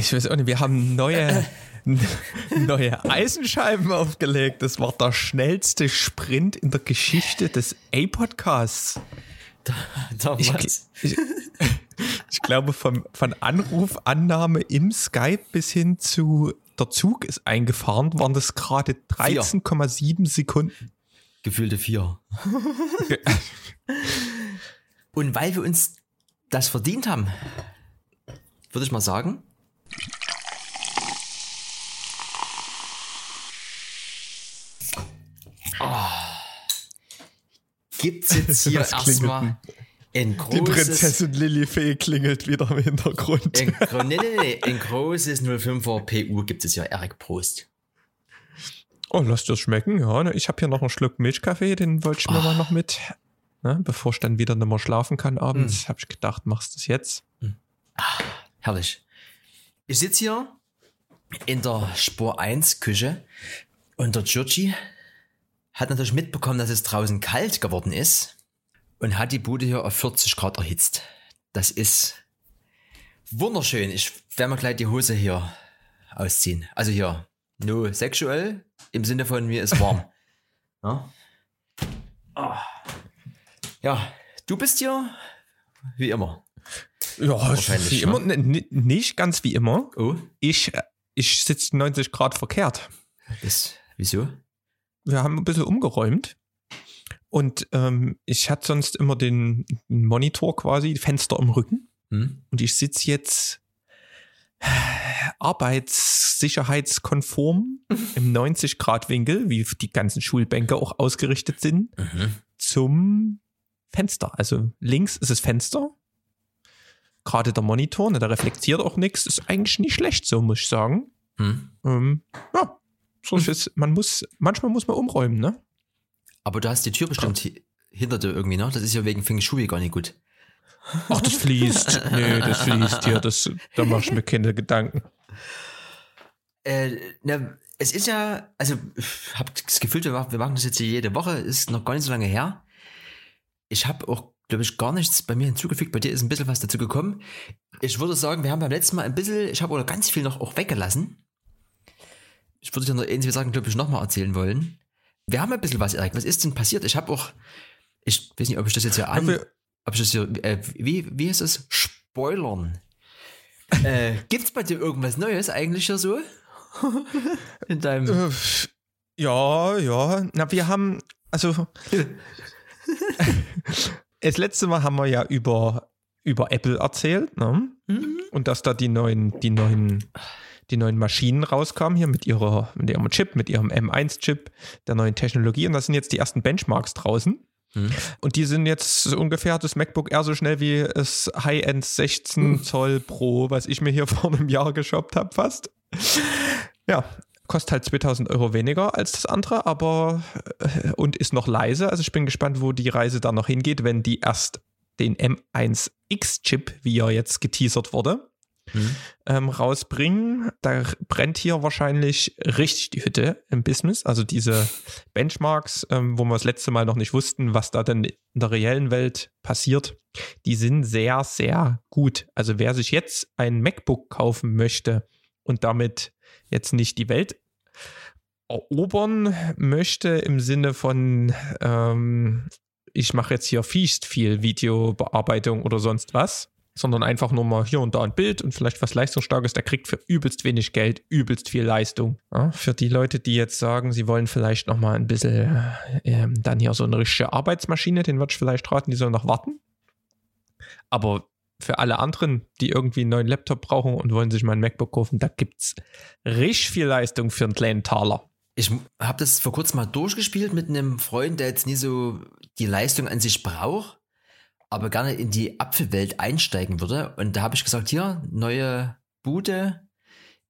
Ich weiß auch nicht, wir haben neue, neue Eisenscheiben aufgelegt. Das war der schnellste Sprint in der Geschichte des A-Podcasts. Da, da Ich, ich, ich glaube, vom, von Anrufannahme im Skype bis hin zu der Zug ist eingefahren, waren das gerade 13,7 Sekunden. Gefühlte vier. Und weil wir uns das verdient haben, würde ich mal sagen. Oh. Gibt's jetzt hier erstmal ein Die großes, Prinzessin Lilifee klingelt wieder im Hintergrund. ein, nee, nee, nee, ein großes 05er PU gibt es ja, Erik Prost. Oh, lass das schmecken, ja. ne, Ich habe hier noch einen Schluck Milchkaffee, den wollte ich mir mal noch mit. Ne, bevor ich dann wieder nicht mehr schlafen kann abends, habe ich gedacht, machst du das jetzt. Herrlich. Ich sitze hier in der Spur 1 Küche und der Giorgi hat natürlich mitbekommen, dass es draußen kalt geworden ist und hat die Bude hier auf 40 Grad erhitzt. Das ist wunderschön. Ich werde mir gleich die Hose hier ausziehen. Also hier, no sexuell, im Sinne von mir ist warm. ja? Ah. ja, du bist hier wie immer. Ja, Wahrscheinlich, wie immer, ne, nicht ganz wie immer. Oh, Ich, äh, ich sitze 90 Grad verkehrt. das, wieso? Wir haben ein bisschen umgeräumt. Und ähm, ich hatte sonst immer den Monitor quasi, Fenster im Rücken. Hm? Und ich sitze jetzt äh, arbeitssicherheitskonform im 90-Grad-Winkel, wie die ganzen Schulbänke auch ausgerichtet sind, Mhm. zum Fenster. Also links ist das Fenster. Gerade der Monitor, ne, der reflektiert auch nichts. Ist eigentlich nicht schlecht, so muss ich sagen. Hm. Ähm, ja, so ist es. Man muss, manchmal muss man umräumen, ne? Aber du hast die Tür bestimmt hi- hinter dir irgendwie, ne? Das ist ja wegen Feng Shui gar nicht gut. Ach, das fließt. Nee, das fließt hier. Das, da mach ich mir keine Gedanken. Äh, ne, es ist ja, also, ich hab das Gefühl, wir machen, wir machen das jetzt hier jede Woche, ist noch gar nicht so lange her. Ich habe auch, glaube ich, gar nichts bei mir hinzugefügt. Bei dir ist ein bisschen was dazu gekommen. Ich würde sagen, wir haben beim letzten Mal ein bisschen, ich habe oder ganz viel noch auch weggelassen. Ich würde dir noch ähnliche Sachen, glaube ich, nochmal erzählen wollen. Wir haben ein bisschen was, Erik. Was ist denn passiert? Ich habe auch, ich weiß nicht, ob ich das jetzt hier an, ob ich das hier, äh, wie, wie heißt das? Spoilern. äh, gibt's bei dir irgendwas Neues eigentlich hier so? In deinem. Äh, Ja, ja. Na, wir haben, also. das letzte Mal haben wir ja über, über Apple erzählt, ne? Und dass da die neuen, die neuen, die neuen Maschinen rauskamen hier mit ihrer, mit ihrem Chip, mit ihrem M1-Chip, der neuen Technologie. Und da sind jetzt die ersten Benchmarks draußen. Hm. Und die sind jetzt so ungefähr das MacBook Air so schnell wie das High-End 16 Zoll Pro, was ich mir hier vor einem Jahr geshoppt habe, fast. Ja, kostet halt 2000 Euro weniger als das andere, aber äh, und ist noch leise. Also ich bin gespannt, wo die Reise dann noch hingeht, wenn die erst den M1X-Chip, wie er jetzt geteasert wurde, Hm. ähm, rausbringen. Da brennt hier wahrscheinlich richtig die Hütte im Business. Also diese Benchmarks, ähm, wo wir das letzte Mal noch nicht wussten, was da denn in der reellen Welt passiert, die sind sehr, sehr gut. Also wer sich jetzt ein MacBook kaufen möchte und damit jetzt nicht die Welt erobern möchte im Sinne von ähm, ich mache jetzt hier fiest viel Videobearbeitung oder sonst was, sondern einfach nur mal hier und da ein Bild und vielleicht was leistungsstarkes, der kriegt für übelst wenig Geld übelst viel Leistung. Ja, für die Leute, die jetzt sagen, sie wollen vielleicht noch mal ein bisschen ähm, dann hier so eine richtige Arbeitsmaschine, den würde ich vielleicht raten, die sollen noch warten. Aber für alle anderen, die irgendwie einen neuen Laptop brauchen und wollen sich mal ein MacBook kaufen, da gibt's richtig viel Leistung für einen kleinen Taler. Ich habe das vor kurzem mal durchgespielt mit einem Freund, der jetzt nie so die Leistung an sich braucht, aber gerne in die Apfelwelt einsteigen würde. Und da habe ich gesagt, hier, neue Bude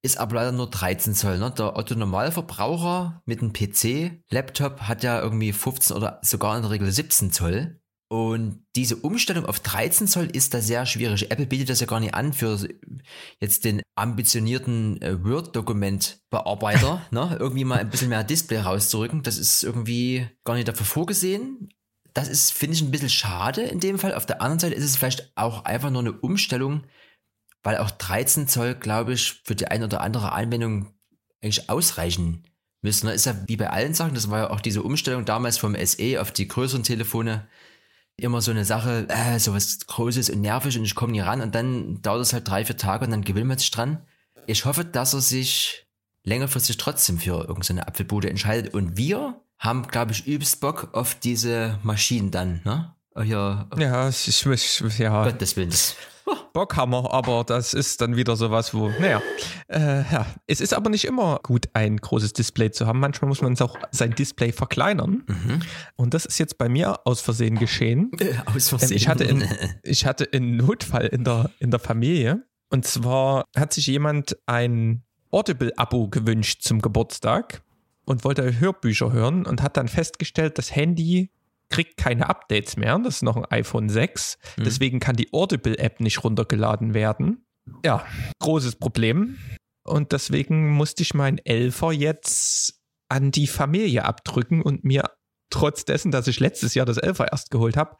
ist aber leider nur 13 Zoll. Ne? Der Otto Normalverbraucher mit einem PC, Laptop hat ja irgendwie 15 oder sogar in der Regel 17 Zoll. Und diese Umstellung auf 13 Zoll ist da sehr schwierig. Apple bietet das ja gar nicht an für jetzt den ambitionierten äh, Word-Dokument-Bearbeiter, ne? irgendwie mal ein bisschen mehr Display rauszurücken. Das ist irgendwie gar nicht dafür vorgesehen. Das ist, finde ich, ein bisschen schade in dem Fall. Auf der anderen Seite ist es vielleicht auch einfach nur eine Umstellung, weil auch 13 Zoll, glaube ich, für die eine oder andere Anwendung eigentlich ausreichen müssen. Das ist ja wie bei allen Sachen, das war ja auch diese Umstellung damals vom SE auf die größeren Telefone immer so eine Sache, äh, so was Großes und nervig und ich komme nie ran und dann dauert es halt drei, vier Tage und dann gewinnt man sich dran. Ich hoffe, dass er sich längerfristig trotzdem für irgendeine Apfelbude entscheidet und wir haben, glaube ich, übelst Bock auf diese Maschinen dann, ne? Hier, ja, ich, ich, ja. Gottes Willen. Bock haben wir, aber das ist dann wieder sowas, wo, naja, äh, ja. Es ist aber nicht immer gut, ein großes Display zu haben. Manchmal muss man auch sein Display verkleinern. Mhm. Und das ist jetzt bei mir aus Versehen geschehen. Äh, aus Versehen. Ich hatte, in, ich hatte einen Notfall in der, in der Familie. Und zwar hat sich jemand ein Audible-Abo gewünscht zum Geburtstag und wollte Hörbücher hören und hat dann festgestellt, das Handy kriegt keine Updates mehr. Das ist noch ein iPhone 6. Mhm. Deswegen kann die Audible-App nicht runtergeladen werden. Ja, großes Problem. Und deswegen musste ich meinen Elfer jetzt an die Familie abdrücken und mir trotz dessen, dass ich letztes Jahr das Elfer erst geholt habe,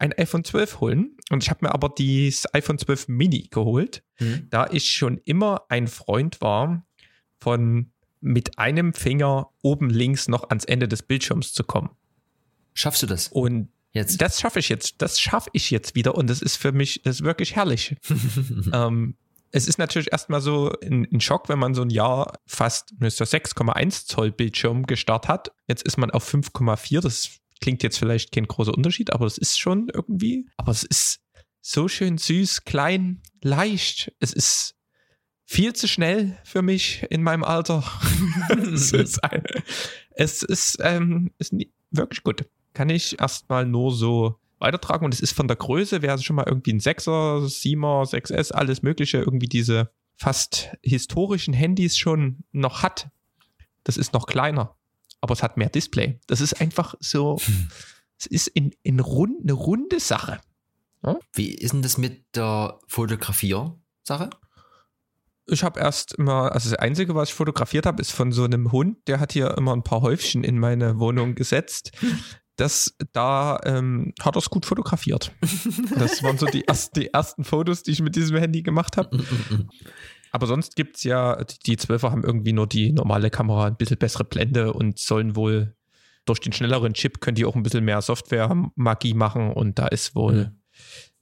ein iPhone 12 holen. Und ich habe mir aber das iPhone 12 Mini geholt, mhm. da ich schon immer ein Freund war von mit einem Finger oben links noch ans Ende des Bildschirms zu kommen. Schaffst du das? Und jetzt? Das schaffe ich jetzt. Das schaffe ich jetzt wieder und das ist für mich, das ist wirklich herrlich. ähm, es ist natürlich erstmal so ein, ein, Schock, wenn man so ein Jahr fast 6,1 Zoll Bildschirm gestartet hat. Jetzt ist man auf 5,4. Das klingt jetzt vielleicht kein großer Unterschied, aber es ist schon irgendwie. Aber es ist so schön süß, klein, leicht. Es ist viel zu schnell für mich in meinem Alter. es ist, ein, es ist, ähm, ist wirklich gut kann ich erstmal nur so weitertragen. Und es ist von der Größe, wer schon mal irgendwie ein 6er, 7er, 6S, alles Mögliche, irgendwie diese fast historischen Handys schon noch hat. Das ist noch kleiner, aber es hat mehr Display. Das ist einfach so, hm. es ist in, in rund, eine runde Sache. Ja? Wie ist denn das mit der Fotografier-Sache? Ich habe erst immer, also das Einzige, was ich fotografiert habe, ist von so einem Hund, der hat hier immer ein paar Häufchen in meine Wohnung gesetzt. das da ähm, hat er es gut fotografiert. Das waren so die, ersten, die ersten Fotos, die ich mit diesem Handy gemacht habe. Aber sonst gibt es ja, die 12er haben irgendwie nur die normale Kamera, ein bisschen bessere Blende und sollen wohl durch den schnelleren Chip können die auch ein bisschen mehr Software-Magie machen und da ist wohl, mhm.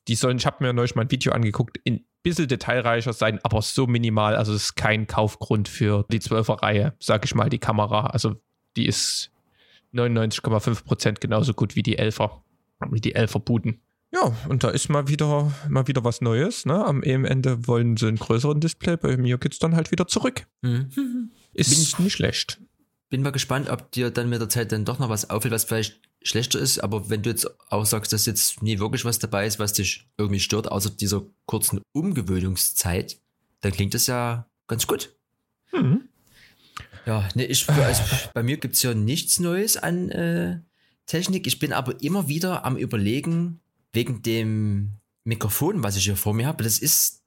die sollen, ich habe mir neulich mal ein Video angeguckt, ein bisschen detailreicher sein, aber so minimal, also es ist kein Kaufgrund für die 12er-Reihe, sag ich mal, die Kamera. Also die ist 99,5 Prozent genauso gut wie die Elfer, wie die Elfer-Buden. Ja, und da ist mal wieder, mal wieder was Neues. Ne? Am Ende wollen sie einen größeren Display. Bei mir geht es dann halt wieder zurück. Mhm. Ist bin, nicht schlecht. Bin mal gespannt, ob dir dann mit der Zeit dann doch noch was auffällt, was vielleicht schlechter ist. Aber wenn du jetzt auch sagst, dass jetzt nie wirklich was dabei ist, was dich irgendwie stört, außer dieser kurzen Umgewöhnungszeit, dann klingt das ja ganz gut. Mhm. Ja, ne, ich, also bei mir gibt's ja nichts Neues an äh, Technik. Ich bin aber immer wieder am Überlegen, wegen dem Mikrofon, was ich hier vor mir habe. Das ist,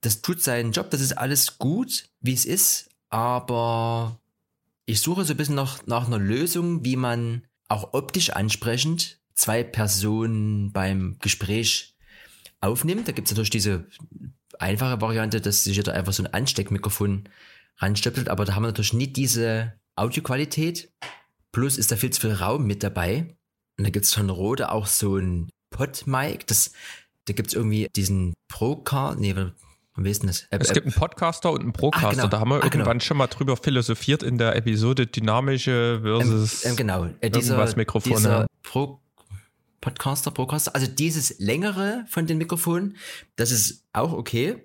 das tut seinen Job, das ist alles gut, wie es ist, aber ich suche so ein bisschen nach, nach einer Lösung, wie man auch optisch ansprechend zwei Personen beim Gespräch aufnimmt. Da gibt's natürlich diese einfache Variante, dass sich jeder einfach so ein Ansteckmikrofon ranstöpselt, aber da haben wir natürlich nicht diese Audioqualität. Plus ist da viel zu viel Raum mit dabei. Und da gibt es von Rode auch so ein Pod-Mic. Da gibt es irgendwie diesen Procar, nee, wie ist denn das? Äh, es gibt einen Podcaster und einen Procaster. Ah, genau. Da haben wir ah, irgendwann genau. schon mal drüber philosophiert in der Episode dynamische versus ähm, ähm, genau. Äh, dieser, Mikrofone. Dieser Pro Podcaster, Procaster, also dieses längere von den Mikrofonen, das ist auch okay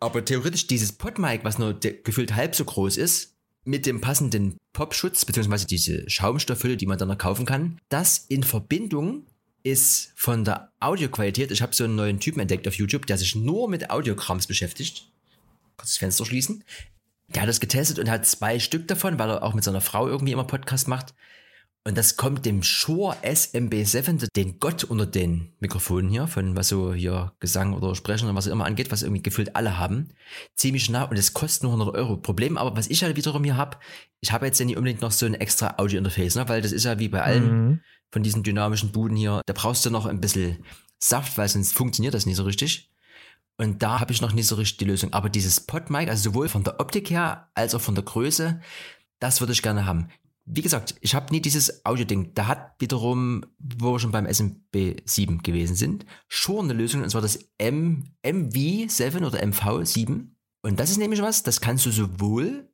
aber theoretisch dieses Podmic, was nur gefühlt halb so groß ist, mit dem passenden Popschutz, beziehungsweise diese Schaumstoffhülle, die man dann noch kaufen kann, das in Verbindung ist von der Audioqualität. Ich habe so einen neuen Typen entdeckt auf YouTube, der sich nur mit Audiograms beschäftigt. Kurz das Fenster schließen. Der hat das getestet und hat zwei Stück davon, weil er auch mit seiner Frau irgendwie immer Podcast macht. Und das kommt dem Shure SMB7, den Gott unter den Mikrofonen hier, von was so hier Gesang oder Sprechen oder was auch immer angeht, was irgendwie gefühlt alle haben, ziemlich nah und es kostet nur 100 Euro. Problem aber, was ich halt wiederum hier habe, ich habe jetzt ja nicht unbedingt noch so ein extra Audio-Interface, ne? weil das ist ja wie bei allen mhm. von diesen dynamischen Buden hier, da brauchst du noch ein bisschen Saft, weil sonst funktioniert das nicht so richtig. Und da habe ich noch nicht so richtig die Lösung. Aber dieses PodMic, also sowohl von der Optik her als auch von der Größe, das würde ich gerne haben. Wie gesagt, ich habe nie dieses Audio-Ding. Da hat wiederum, wo wir schon beim SMB 7 gewesen sind, schon eine Lösung, und zwar das M, MV7 oder MV7. Und das ist nämlich was, das kannst du sowohl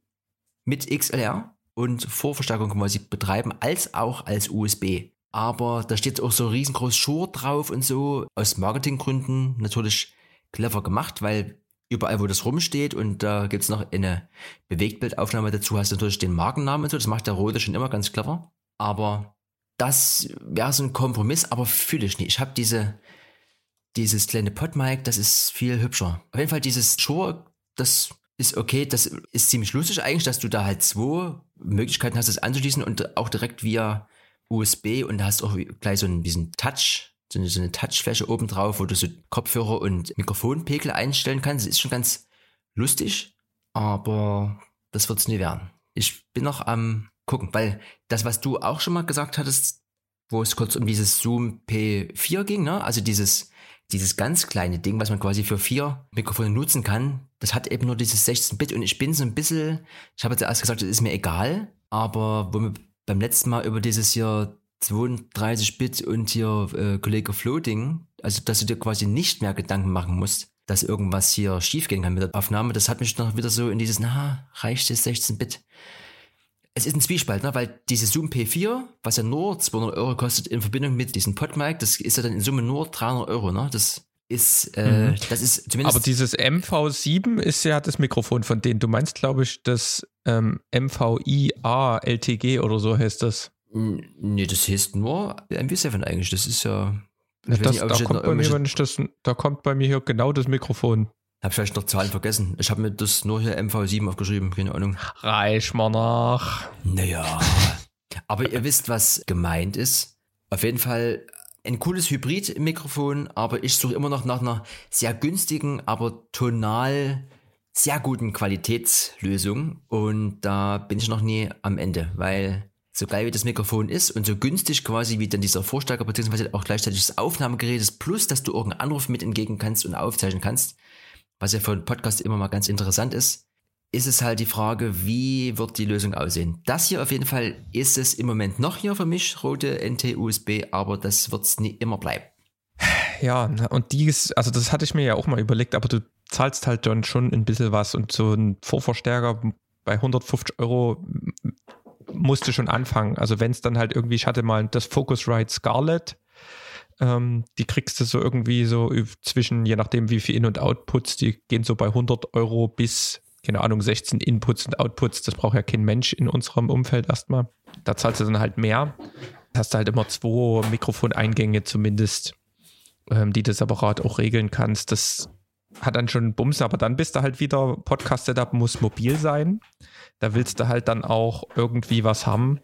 mit XLR und Vorverstärkung quasi betreiben, als auch als USB. Aber da steht auch so riesengroß Shure drauf und so. Aus Marketinggründen natürlich clever gemacht, weil überall, wo das rumsteht und da gibt's noch eine Bewegtbildaufnahme dazu, hast du natürlich den Markennamen und so. Das macht der Rode schon immer ganz clever. Aber das wäre so ein Kompromiss, aber fühle ich nicht. Ich habe diese, dieses kleine Podmic, das ist viel hübscher. Auf jeden Fall dieses Shure, das ist okay, das ist ziemlich lustig eigentlich, dass du da halt zwei Möglichkeiten hast, das anzuschließen und auch direkt via USB und da hast auch gleich so einen, diesen Touch, so eine, so eine Touchfläche oben drauf, wo du so Kopfhörer und Mikrofonpegel einstellen kannst. Das ist schon ganz lustig, aber das wird's nie werden. Ich bin noch am gucken, weil das, was du auch schon mal gesagt hattest, wo es kurz um dieses Zoom P4 ging, ne? Also dieses dieses ganz kleine Ding, was man quasi für vier Mikrofone nutzen kann, das hat eben nur dieses 16-Bit und ich bin so ein bisschen, ich habe jetzt erst gesagt, das ist mir egal, aber wo wir beim letzten Mal über dieses hier 32-Bit und hier äh, Kollege Floating, also dass du dir quasi nicht mehr Gedanken machen musst, dass irgendwas hier schiefgehen kann mit der Aufnahme, das hat mich noch wieder so in dieses, na, reicht das 16-Bit? Es ist ein Zwiespalt, ne? weil diese Zoom P4, was ja nur 200 Euro kostet in Verbindung mit diesem PodMic, das ist ja dann in Summe nur 300 Euro. Ne? Das ist, äh, mhm. das ist zumindest. Aber dieses MV7 ist ja das Mikrofon von denen. Du meinst, glaube ich, das ähm, MVIA LTG oder so heißt das. Nee, das heißt nur MV7 eigentlich. Das ist ja. ja das, nicht, da, kommt bei mir, wenn ich das, da kommt bei mir hier genau das Mikrofon. Hab vielleicht noch Zahlen vergessen. Ich habe mir das nur hier MV7 aufgeschrieben, keine Ahnung. Reich mal nach. Naja. aber ihr wisst, was gemeint ist. Auf jeden Fall ein cooles Hybrid-Mikrofon, aber ich suche immer noch nach einer sehr günstigen, aber tonal sehr guten Qualitätslösung. Und da bin ich noch nie am Ende, weil so geil wie das Mikrofon ist und so günstig quasi wie dann dieser Vorstärker beziehungsweise auch gleichzeitig das Aufnahmegerät ist, plus dass du irgendeinen Anruf mit entgegen kannst und aufzeichnen kannst, was ja für einen Podcast immer mal ganz interessant ist, ist es halt die Frage, wie wird die Lösung aussehen. Das hier auf jeden Fall ist es im Moment noch hier für mich, rote NT-USB, aber das wird es nie immer bleiben. Ja, und die ist, also das hatte ich mir ja auch mal überlegt, aber du zahlst halt dann schon ein bisschen was und so ein Vorverstärker bei 150 Euro musste schon anfangen. Also wenn es dann halt irgendwie, ich hatte mal das Focusrite Scarlett, ähm, die kriegst du so irgendwie so zwischen, je nachdem wie viel In- und Outputs, die gehen so bei 100 Euro bis, keine Ahnung, 16 Inputs und Outputs. Das braucht ja kein Mensch in unserem Umfeld erstmal. Da zahlst du dann halt mehr. Hast du halt immer zwei Mikrofoneingänge zumindest, ähm, die du separat auch regeln kannst. Das hat dann schon Bums, aber dann bist du halt wieder, Podcast-Setup muss mobil sein. Da willst du halt dann auch irgendwie was haben,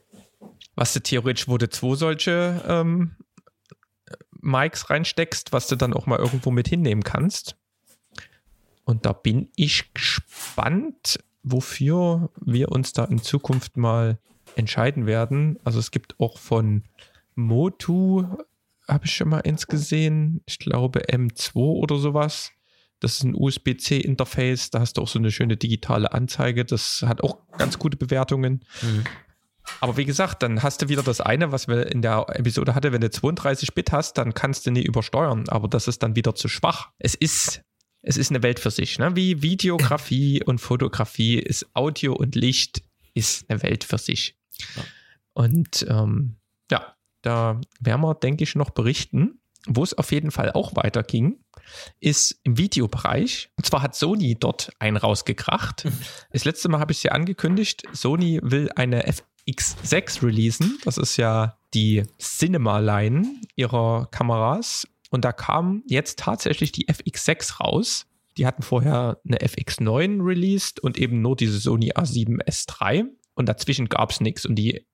was du theoretisch, wo du zwei solche ähm, Mics reinsteckst, was du dann auch mal irgendwo mit hinnehmen kannst. Und da bin ich gespannt, wofür wir uns da in Zukunft mal entscheiden werden. Also es gibt auch von Motu, habe ich schon mal eins gesehen, ich glaube M2 oder sowas. Das ist ein USB-C-Interface, da hast du auch so eine schöne digitale Anzeige. Das hat auch ganz gute Bewertungen. Mhm. Aber wie gesagt, dann hast du wieder das eine, was wir in der Episode hatten, wenn du 32 Bit hast, dann kannst du nie übersteuern, aber das ist dann wieder zu schwach. Es ist, es ist eine Welt für sich, ne? Wie Videografie und Fotografie ist Audio und Licht ist eine Welt für sich. Ja. Und ähm, ja, da werden wir, denke ich, noch berichten. Wo es auf jeden Fall auch weiterging, ist im Videobereich. Und zwar hat Sony dort einen rausgekracht. Das letzte Mal habe ich es ja angekündigt. Sony will eine F X6 releasen. Das ist ja die Cinema-Line ihrer Kameras. Und da kam jetzt tatsächlich die FX6 raus. Die hatten vorher eine FX9 released und eben nur diese Sony A7S3. Und dazwischen gab es nichts. Und die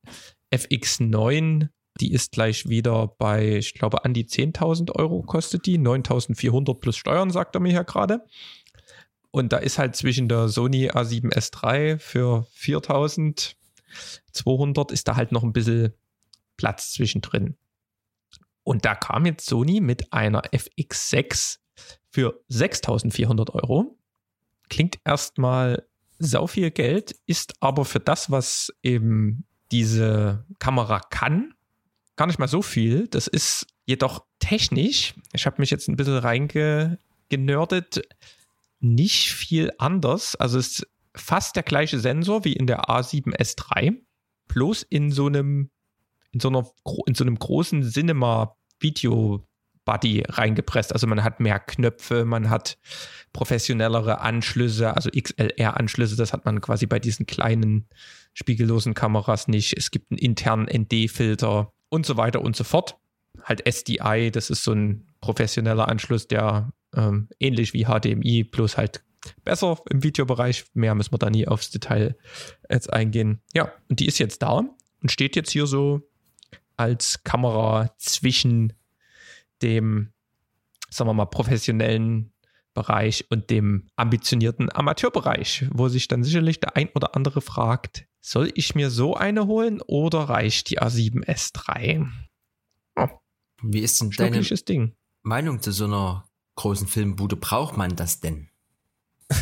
FX9, die ist gleich wieder bei, ich glaube, an die 10.000 Euro kostet die. 9.400 plus Steuern, sagt er mir hier gerade. Und da ist halt zwischen der Sony A7S3 für 4000 200 ist da halt noch ein bisschen Platz zwischendrin. Und da kam jetzt Sony mit einer FX6 für 6400 Euro. Klingt erstmal sau viel Geld, ist aber für das, was eben diese Kamera kann, gar nicht mal so viel. Das ist jedoch technisch, ich habe mich jetzt ein bisschen reingenördet, nicht viel anders. Also es ist fast der gleiche Sensor wie in der A7S3, bloß in so einem, in so, einer, in so einem großen Cinema-Video Body reingepresst. Also man hat mehr Knöpfe, man hat professionellere Anschlüsse, also XLR-Anschlüsse, das hat man quasi bei diesen kleinen spiegellosen Kameras nicht. Es gibt einen internen ND-Filter und so weiter und so fort. Halt SDI, das ist so ein professioneller Anschluss, der ähm, ähnlich wie HDMI, bloß halt besser im Videobereich. Mehr müssen wir da nie aufs Detail jetzt eingehen. Ja, und die ist jetzt da und steht jetzt hier so als Kamera zwischen dem, sagen wir mal, professionellen Bereich und dem ambitionierten Amateurbereich, wo sich dann sicherlich der ein oder andere fragt, soll ich mir so eine holen oder reicht die A7S3? Oh, Wie ist denn deine Ding. Meinung zu so einer großen Filmbude? Braucht man das denn?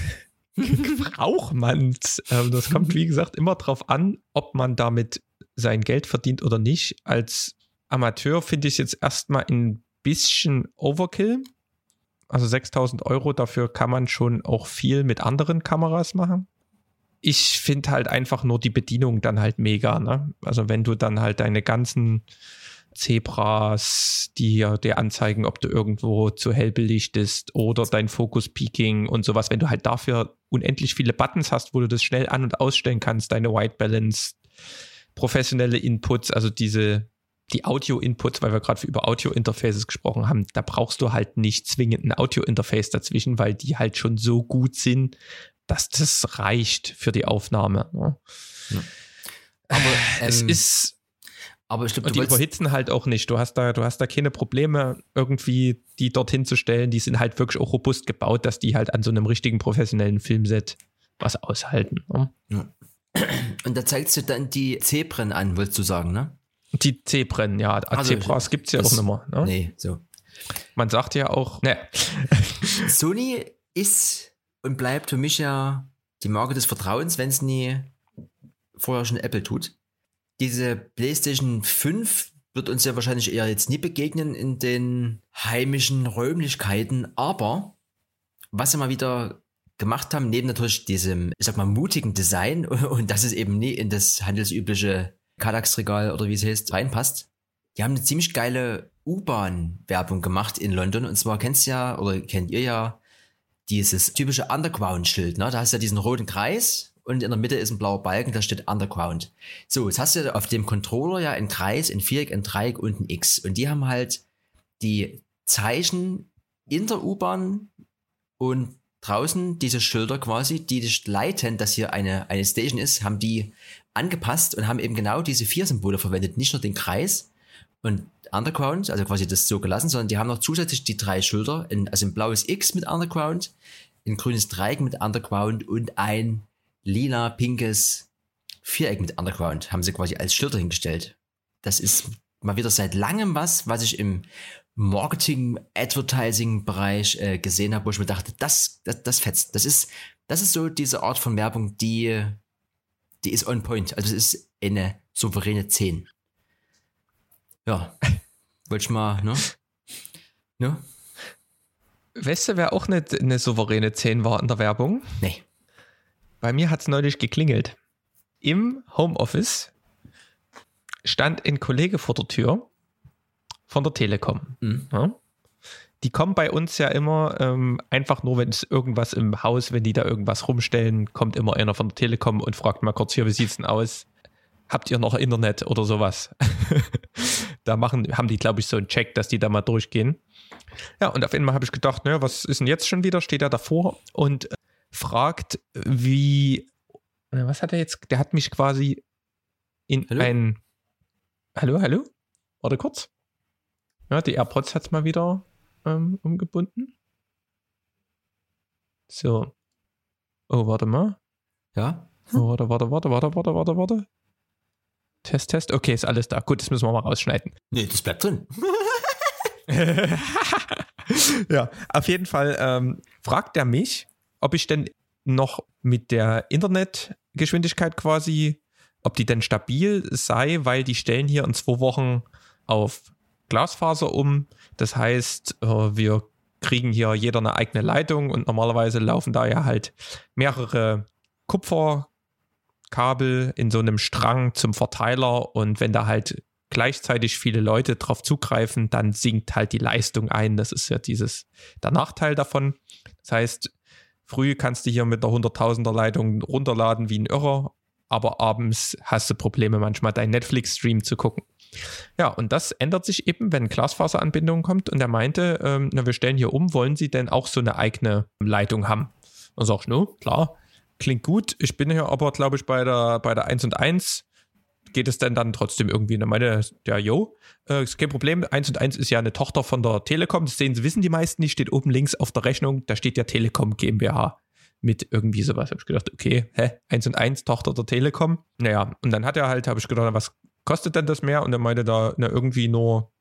Braucht man ähm, Das kommt, wie gesagt, immer darauf an, ob man damit sein Geld verdient oder nicht. Als Amateur finde ich es jetzt erstmal ein bisschen Overkill. Also 6000 Euro, dafür kann man schon auch viel mit anderen Kameras machen. Ich finde halt einfach nur die Bedienung dann halt mega. Ne? Also wenn du dann halt deine ganzen Zebras, die dir anzeigen, ob du irgendwo zu hell belichtest oder dein Focus Peaking und sowas, wenn du halt dafür unendlich viele Buttons hast, wo du das schnell an- und ausstellen kannst, deine White Balance, professionelle Inputs, also diese die Audio-Inputs, weil wir gerade über Audio-Interfaces gesprochen haben, da brauchst du halt nicht zwingend ein Audio-Interface dazwischen, weil die halt schon so gut sind, dass das reicht für die Aufnahme. Ne? Ja. Aber ähm, es ist. Aber ich glaube, die überhitzen halt auch nicht. Du hast da, du hast da keine Probleme, irgendwie die dorthin zu stellen. Die sind halt wirklich auch robust gebaut, dass die halt an so einem richtigen professionellen Filmset was aushalten. Ne? Ja. Und da zeigst du dann die Zebren an, wolltest du sagen, ne? Die Zebren, ja. Also, Zebras gibt es ja auch nicht mehr. Ne? Nee, so. Man sagt ja auch, ne. Sony ist und bleibt für mich ja die Marke des Vertrauens, wenn es nie vorher schon Apple tut. Diese PlayStation 5 wird uns ja wahrscheinlich eher jetzt nie begegnen in den heimischen Räumlichkeiten, aber was sie mal wieder gemacht haben, neben natürlich diesem, ich sag mal, mutigen Design und dass es eben nie in das handelsübliche Kallax-Regal oder wie es heißt, reinpasst. Die haben eine ziemlich geile U-Bahn-Werbung gemacht in London. Und zwar kennst du ja, oder kennt ihr ja, dieses typische Underground-Schild. Ne? Da hast du ja diesen roten Kreis und in der Mitte ist ein blauer Balken, da steht Underground. So, jetzt hast du auf dem Controller ja einen Kreis, ein Viereck, ein Dreieck und ein X. Und die haben halt die Zeichen in der U-Bahn und draußen diese Schilder quasi, die dich leiten, dass hier eine, eine Station ist, haben die angepasst und haben eben genau diese vier Symbole verwendet. Nicht nur den Kreis und Underground, also quasi das so gelassen, sondern die haben noch zusätzlich die drei Schilder, in, also ein blaues X mit Underground, ein grünes Dreieck mit Underground und ein lila, pinkes Viereck mit Underground haben sie quasi als Schilder hingestellt. Das ist mal wieder seit langem was, was ich im Marketing, Advertising-Bereich äh, gesehen habe, wo ich mir dachte, das, das, das fetzt. Das ist, das ist so diese Art von Werbung, die die ist on point. Also es ist eine souveräne 10. Ja. Wollte ich mal, ne? Ne? Weißt du, wer auch nicht eine souveräne 10 war in der Werbung? Nee. Bei mir hat es neulich geklingelt. Im Homeoffice stand ein Kollege vor der Tür von der Telekom. Mhm. Ja? die kommen bei uns ja immer ähm, einfach nur, wenn es irgendwas im Haus, wenn die da irgendwas rumstellen, kommt immer einer von der Telekom und fragt mal kurz hier, wie sieht's denn aus? Habt ihr noch Internet oder sowas? da machen, haben die, glaube ich, so einen Check, dass die da mal durchgehen. Ja, und auf einmal habe ich gedacht, naja, was ist denn jetzt schon wieder? Steht er davor und äh, fragt, wie, äh, was hat er jetzt? Der hat mich quasi in hallo? ein, hallo, hallo? Warte kurz. Ja, die AirPods hat es mal wieder ähm, umgebunden. So. Oh, warte mal. Ja? Oh, warte, warte, warte, warte, warte, warte, warte. Test, Test. Okay, ist alles da. Gut, das müssen wir mal rausschneiden. Nee, das bleibt drin. ja, auf jeden Fall ähm, fragt er mich, ob ich denn noch mit der Internetgeschwindigkeit quasi, ob die denn stabil sei, weil die stellen hier in zwei Wochen auf Glasfaser um. Das heißt, äh, wir kriegen hier jeder eine eigene Leitung und normalerweise laufen da ja halt mehrere Kupferkabel in so einem Strang zum Verteiler und wenn da halt gleichzeitig viele Leute drauf zugreifen, dann sinkt halt die Leistung ein. Das ist ja dieses der Nachteil davon. Das heißt, früh kannst du hier mit der 100.000er Leitung runterladen wie ein Irrer, aber abends hast du Probleme manchmal deinen Netflix-Stream zu gucken. Ja, und das ändert sich eben, wenn Glasfaseranbindung kommt. Und er meinte, ähm, na, wir stellen hier um, wollen Sie denn auch so eine eigene Leitung haben? Und sag ich, no, klar, klingt gut. Ich bin hier aber, glaube ich, bei der, bei der 1 und 1 geht es denn dann trotzdem irgendwie? Und dann meinte der, jo, äh, ist kein Problem. 1 und 1 ist ja eine Tochter von der Telekom. Das sehen wissen die meisten nicht. Steht oben links auf der Rechnung, da steht ja Telekom GmbH mit irgendwie sowas. Habe ich gedacht, okay, hä, 1 und 1, Tochter der Telekom. Naja, und dann hat er halt, habe ich gedacht, was kostet denn das mehr? Und er meinte da, na, irgendwie nur,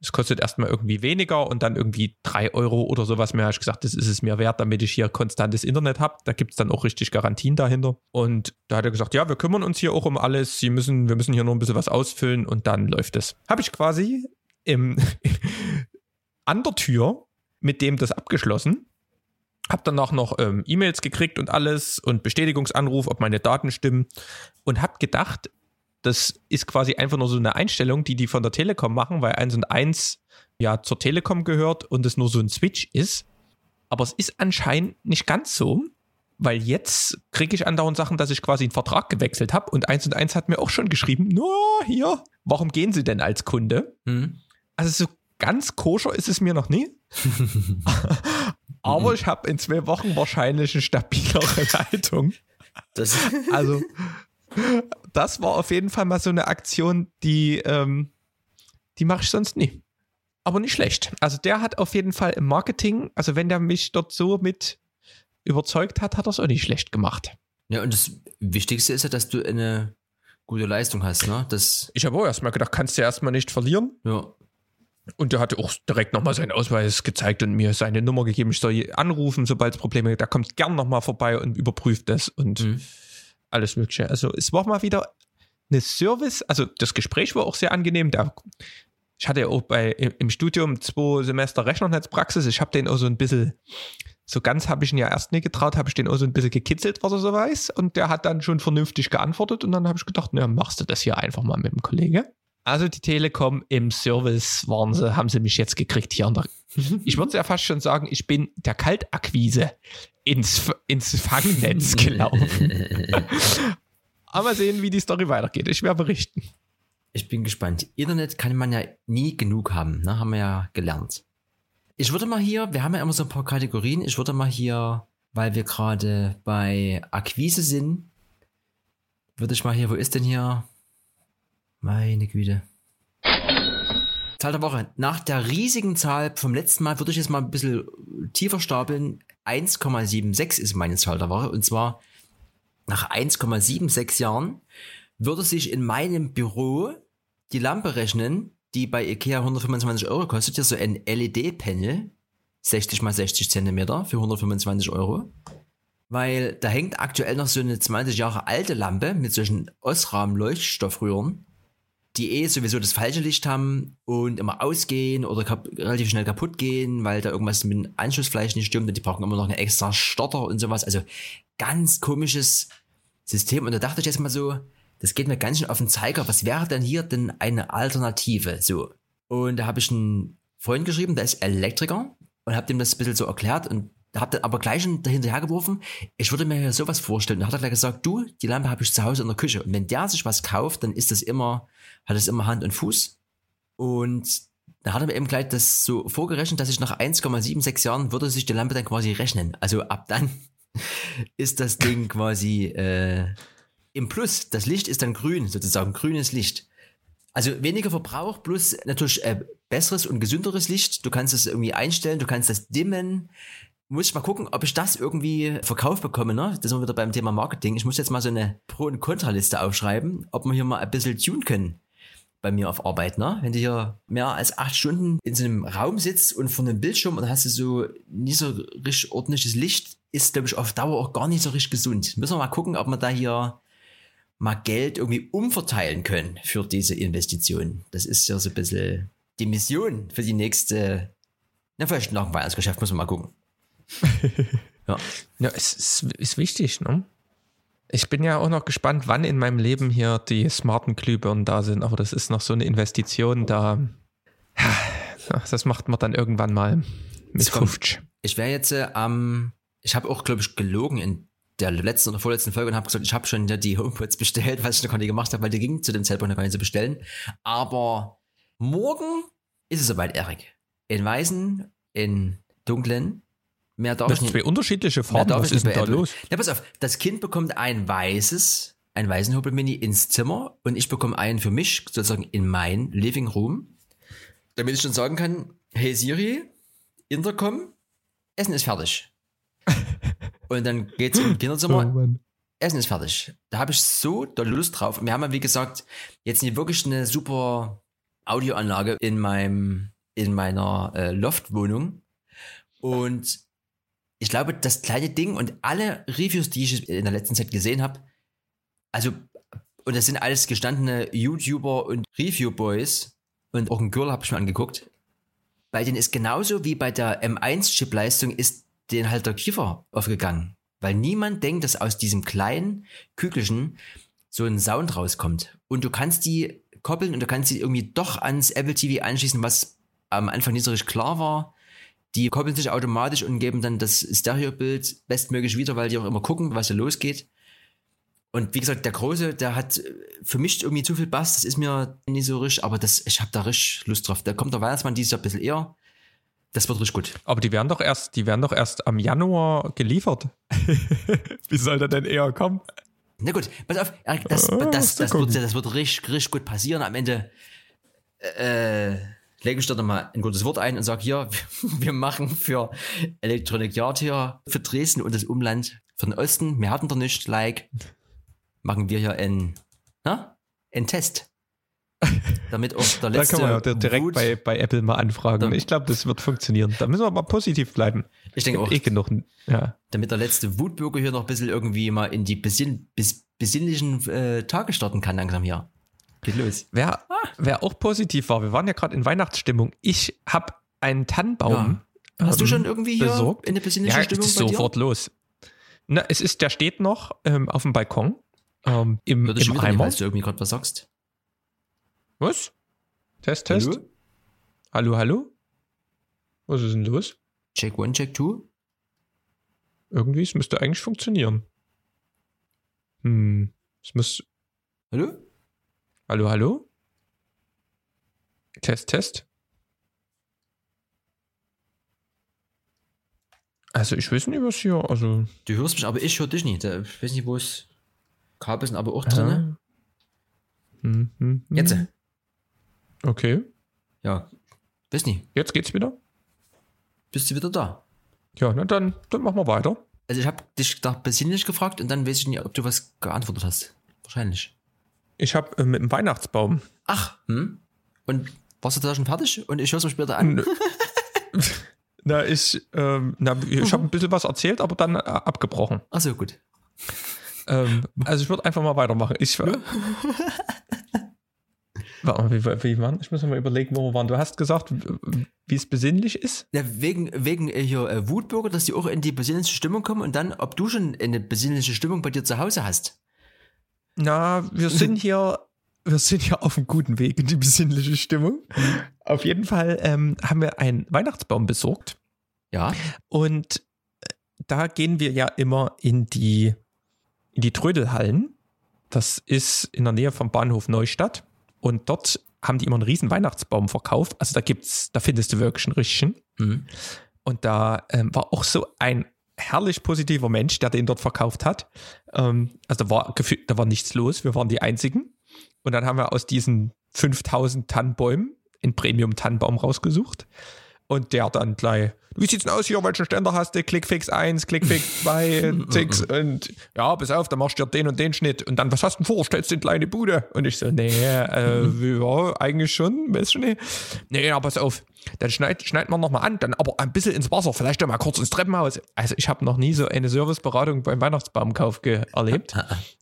es kostet erstmal irgendwie weniger und dann irgendwie drei Euro oder sowas mehr. Habe ich gesagt, das ist es mir wert, damit ich hier konstantes Internet habe. Da gibt es dann auch richtig Garantien dahinter. Und da hat er gesagt, ja, wir kümmern uns hier auch um alles. Sie müssen, wir müssen hier nur ein bisschen was ausfüllen und dann läuft es. Habe ich quasi im, an der Tür mit dem das abgeschlossen hab danach noch ähm, E-Mails gekriegt und alles und Bestätigungsanruf, ob meine Daten stimmen und hab gedacht, das ist quasi einfach nur so eine Einstellung, die die von der Telekom machen, weil 1 und 1 ja zur Telekom gehört und es nur so ein Switch ist. Aber es ist anscheinend nicht ganz so, weil jetzt kriege ich andauernd Sachen, dass ich quasi einen Vertrag gewechselt habe und 1 und 1 hat mir auch schon geschrieben, nur hier, warum gehen Sie denn als Kunde? Hm. Also so ganz koscher ist es mir noch nie. Aber ich habe in zwei Wochen wahrscheinlich eine stabilere Leitung. Das also, das war auf jeden Fall mal so eine Aktion, die, ähm, die mache ich sonst nie. Aber nicht schlecht. Also der hat auf jeden Fall im Marketing, also wenn der mich dort so mit überzeugt hat, hat er es auch nicht schlecht gemacht. Ja, und das Wichtigste ist ja, dass du eine gute Leistung hast, ne? Das ich habe auch erstmal gedacht, kannst du erstmal nicht verlieren. Ja. Und der hatte auch direkt nochmal seinen Ausweis gezeigt und mir seine Nummer gegeben. Ich soll anrufen, sobald es Probleme gibt. Da kommt gern nochmal vorbei und überprüft das und mhm. Alles Mögliche. Also es war mal wieder eine Service. Also das Gespräch war auch sehr angenehm. Da, ich hatte ja auch bei, im Studium zwei Semester Rechnernetzpraxis. Ich habe den auch so ein bisschen, so ganz habe ich ihn ja erst nie getraut, habe ich den auch so ein bisschen gekitzelt, was er so weiß. Und der hat dann schon vernünftig geantwortet. Und dann habe ich gedacht, na, machst du das hier einfach mal mit dem Kollege. Also die Telekom im Service waren sie, haben sie mich jetzt gekriegt hier. Der, ich würde ja fast schon sagen, ich bin der Kaltakquise ins, ins Fangnetz gelaufen. Aber mal sehen, wie die Story weitergeht. Ich werde berichten. Ich bin gespannt. Internet kann man ja nie genug haben, ne? haben wir ja gelernt. Ich würde mal hier, wir haben ja immer so ein paar Kategorien, ich würde mal hier, weil wir gerade bei Akquise sind, würde ich mal hier, wo ist denn hier meine Güte. Zahl der Woche. Nach der riesigen Zahl vom letzten Mal würde ich jetzt mal ein bisschen tiefer stapeln. 1,76 ist meine Zahl der Woche. Und zwar nach 1,76 Jahren würde sich in meinem Büro die Lampe rechnen, die bei Ikea 125 Euro kostet. Ja, so ein LED-Panel. 60 mal 60 Zentimeter für 125 Euro. Weil da hängt aktuell noch so eine 20 Jahre alte Lampe mit solchen Osram-Leuchtstoffröhren die eh sowieso das falsche Licht haben und immer ausgehen oder relativ schnell kaputt gehen, weil da irgendwas mit dem Anschlussfleisch nicht stimmt und die brauchen immer noch einen extra Starter und sowas. Also ganz komisches System. Und da dachte ich jetzt mal so, das geht mir ganz schön auf den Zeiger. Was wäre denn hier denn eine Alternative? So. Und da habe ich einen Freund geschrieben, der ist Elektriker und habe dem das ein bisschen so erklärt und hab dann aber gleich dahinterher geworfen, ich würde mir sowas vorstellen. Da hat er gleich gesagt, du, die Lampe habe ich zu Hause in der Küche. Und wenn der sich was kauft, dann ist das immer hat es immer Hand und Fuß. Und da hat er mir eben gleich das so vorgerechnet, dass ich nach 1,76 Jahren würde sich die Lampe dann quasi rechnen. Also ab dann ist das Ding quasi äh, im Plus. Das Licht ist dann grün, sozusagen grünes Licht. Also weniger Verbrauch plus natürlich äh, besseres und gesünderes Licht. Du kannst es irgendwie einstellen, du kannst das dimmen. Muss ich mal gucken, ob ich das irgendwie verkauft bekomme, ne? Da sind wir wieder beim Thema Marketing. Ich muss jetzt mal so eine Pro- und Kontraliste aufschreiben, ob wir hier mal ein bisschen tun können bei mir auf Arbeit, ne? Wenn du hier mehr als acht Stunden in so einem Raum sitzt und vor einem Bildschirm und hast du so nicht so richtig ordentliches Licht, ist, glaube ich, auf Dauer auch gar nicht so richtig gesund. Müssen wir mal gucken, ob wir da hier mal Geld irgendwie umverteilen können für diese Investitionen. Das ist ja so ein bisschen die Mission für die nächste, na, vielleicht nach dem Weihnachtsgeschäft, müssen wir mal gucken. Ja. Ja, es ist, ist wichtig, ne? Ich bin ja auch noch gespannt, wann in meinem Leben hier die smarten Glühbirnen da sind, aber das ist noch so eine Investition, da das macht man dann irgendwann mal mit 50. Ich wäre jetzt äh, am, ähm, ich habe auch, glaube ich, gelogen in der letzten oder vorletzten Folge und habe gesagt, ich habe schon die HomePods bestellt, was ich noch gar nicht gemacht habe, weil die ging zu dem Zeitpunkt noch gar nicht zu bestellen. Aber morgen ist es soweit, Erik. In weißen, in dunklen, Mehr darf das nicht. zwei unterschiedliche Farben. Was ist denn da los? Ja, pass auf. Das Kind bekommt ein weißes, ein weißen Hobelmini ins Zimmer und ich bekomme einen für mich sozusagen in mein Living Room, damit ich dann sagen kann, hey Siri, Intercom, Essen ist fertig. und dann geht's im Kinderzimmer. Oh, Essen ist fertig. Da habe ich so doll Lust drauf. Und wir haben ja, wie gesagt, jetzt nicht wirklich eine super Audioanlage in meinem, in meiner äh, Loftwohnung. Und ich glaube, das kleine Ding und alle Reviews, die ich in der letzten Zeit gesehen habe, also, und das sind alles gestandene YouTuber und Review-Boys und auch ein Girl habe ich mir angeguckt. Bei denen ist genauso wie bei der M1-Chip-Leistung ist denen halt der Kiefer aufgegangen. Weil niemand denkt, dass aus diesem kleinen Kügelchen so ein Sound rauskommt. Und du kannst die koppeln und du kannst sie irgendwie doch ans Apple TV anschließen, was am Anfang nicht so richtig klar war. Die koppeln sich automatisch und geben dann das Stereobild bestmöglich wieder, weil die auch immer gucken, was da losgeht. Und wie gesagt, der Große, der hat für mich irgendwie zu viel Bass, das ist mir nicht so richtig, aber das, ich habe da richtig Lust drauf. Da kommt der Weihnachtsmann dieses Jahr ein bisschen eher. Das wird richtig gut. Aber die werden doch erst, die werden doch erst am Januar geliefert. wie soll der denn eher kommen? Na gut, pass auf, das, das, das, das, wird, das wird richtig, richtig gut passieren. Am Ende, äh, lege ich da nochmal ein gutes Wort ein und sage hier, wir machen für Electronic Yard hier, für Dresden und das Umland, für den Osten, wir hatten da nicht, like, machen wir hier ein, na, ein Test. Damit auch der letzte. da kann man ja direkt bei, bei Apple mal anfragen. ich glaube, das wird funktionieren. Da müssen wir mal positiv bleiben. Ich denke auch. Eh genug, ja. Damit der letzte Wutbürger hier noch ein bisschen irgendwie mal in die besinn, bes, besinnlichen äh, Tage starten kann, langsam hier. Geht los. Wer, ah. wer auch positiv war, wir waren ja gerade in Weihnachtsstimmung. Ich habe einen Tannenbaum. Ja. Hast ähm, du schon irgendwie hier besorgt? in der besinnlichen ja, Stimmung? Ja, sofort los. Na, es ist, der steht noch ähm, auf dem Balkon. Ähm, Im, Würde im Eimer. Nicht, du irgendwie gerade was sagst. Was? Test, Test. Hallo? hallo, hallo? Was ist denn los? Check one, check two. Irgendwie, es müsste eigentlich funktionieren. Hm, es muss. Hallo? Hallo, hallo? Test, Test. Also ich weiß nicht, was hier, also. Du hörst mich, aber ich höre dich nicht. Ich weiß nicht, wo es Kabel sind, aber auch drin. Hm, hm, hm. Jetzt. Okay. Ja, weiß nicht. Jetzt geht's wieder? Bist du wieder da? Ja, na dann, dann machen wir weiter. Also ich habe dich da besinnlich gefragt und dann weiß ich nicht, ob du was geantwortet hast. Wahrscheinlich. Ich habe äh, mit dem Weihnachtsbaum. Ach, hm? Und warst du da schon fertig? Und ich höre es mir später an. na, ich, ähm, na, ich habe ein bisschen was erzählt, aber dann äh, abgebrochen. Ach so, gut. Ähm, also ich würde einfach mal weitermachen. Ich, ja. Warte mal, wie, wie waren? Ich muss mal überlegen, wo wir waren. Du hast gesagt, wie es besinnlich ist? Ja, wegen, wegen äh, hier äh, Wutbürger, dass die auch in die besinnliche Stimmung kommen und dann, ob du schon eine besinnliche Stimmung bei dir zu Hause hast. Na, wir sind hier, wir sind hier auf einem guten Weg in die besinnliche Stimmung. auf jeden Fall ähm, haben wir einen Weihnachtsbaum besorgt. Ja. Und äh, da gehen wir ja immer in die, in die Trödelhallen. Das ist in der Nähe vom Bahnhof Neustadt. Und dort haben die immer einen riesen Weihnachtsbaum verkauft. Also da gibt's, da findest du wirklich einen richtigen. Mhm. Und da ähm, war auch so ein herrlich positiver Mensch, der den dort verkauft hat. Ähm, also da war da war nichts los. Wir waren die einzigen. Und dann haben wir aus diesen 5000 Tannenbäumen einen Premium-Tannenbaum rausgesucht. Und der dann gleich, wie sieht's denn aus hier, welchen Ständer hast du? Clickfix 1, Clickfix 2, Zix und ja, pass auf, dann machst du dir den und den Schnitt und dann, was hast du denn vor? Stellst du in kleine Bude? Und ich so, nee, äh, ja, eigentlich schon, weißt du nicht? Nee, ja, pass auf, dann schneid, schneid man nochmal an, dann aber ein bisschen ins Wasser, vielleicht mal kurz ins Treppenhaus. Also ich habe noch nie so eine Serviceberatung beim Weihnachtsbaumkauf erlebt.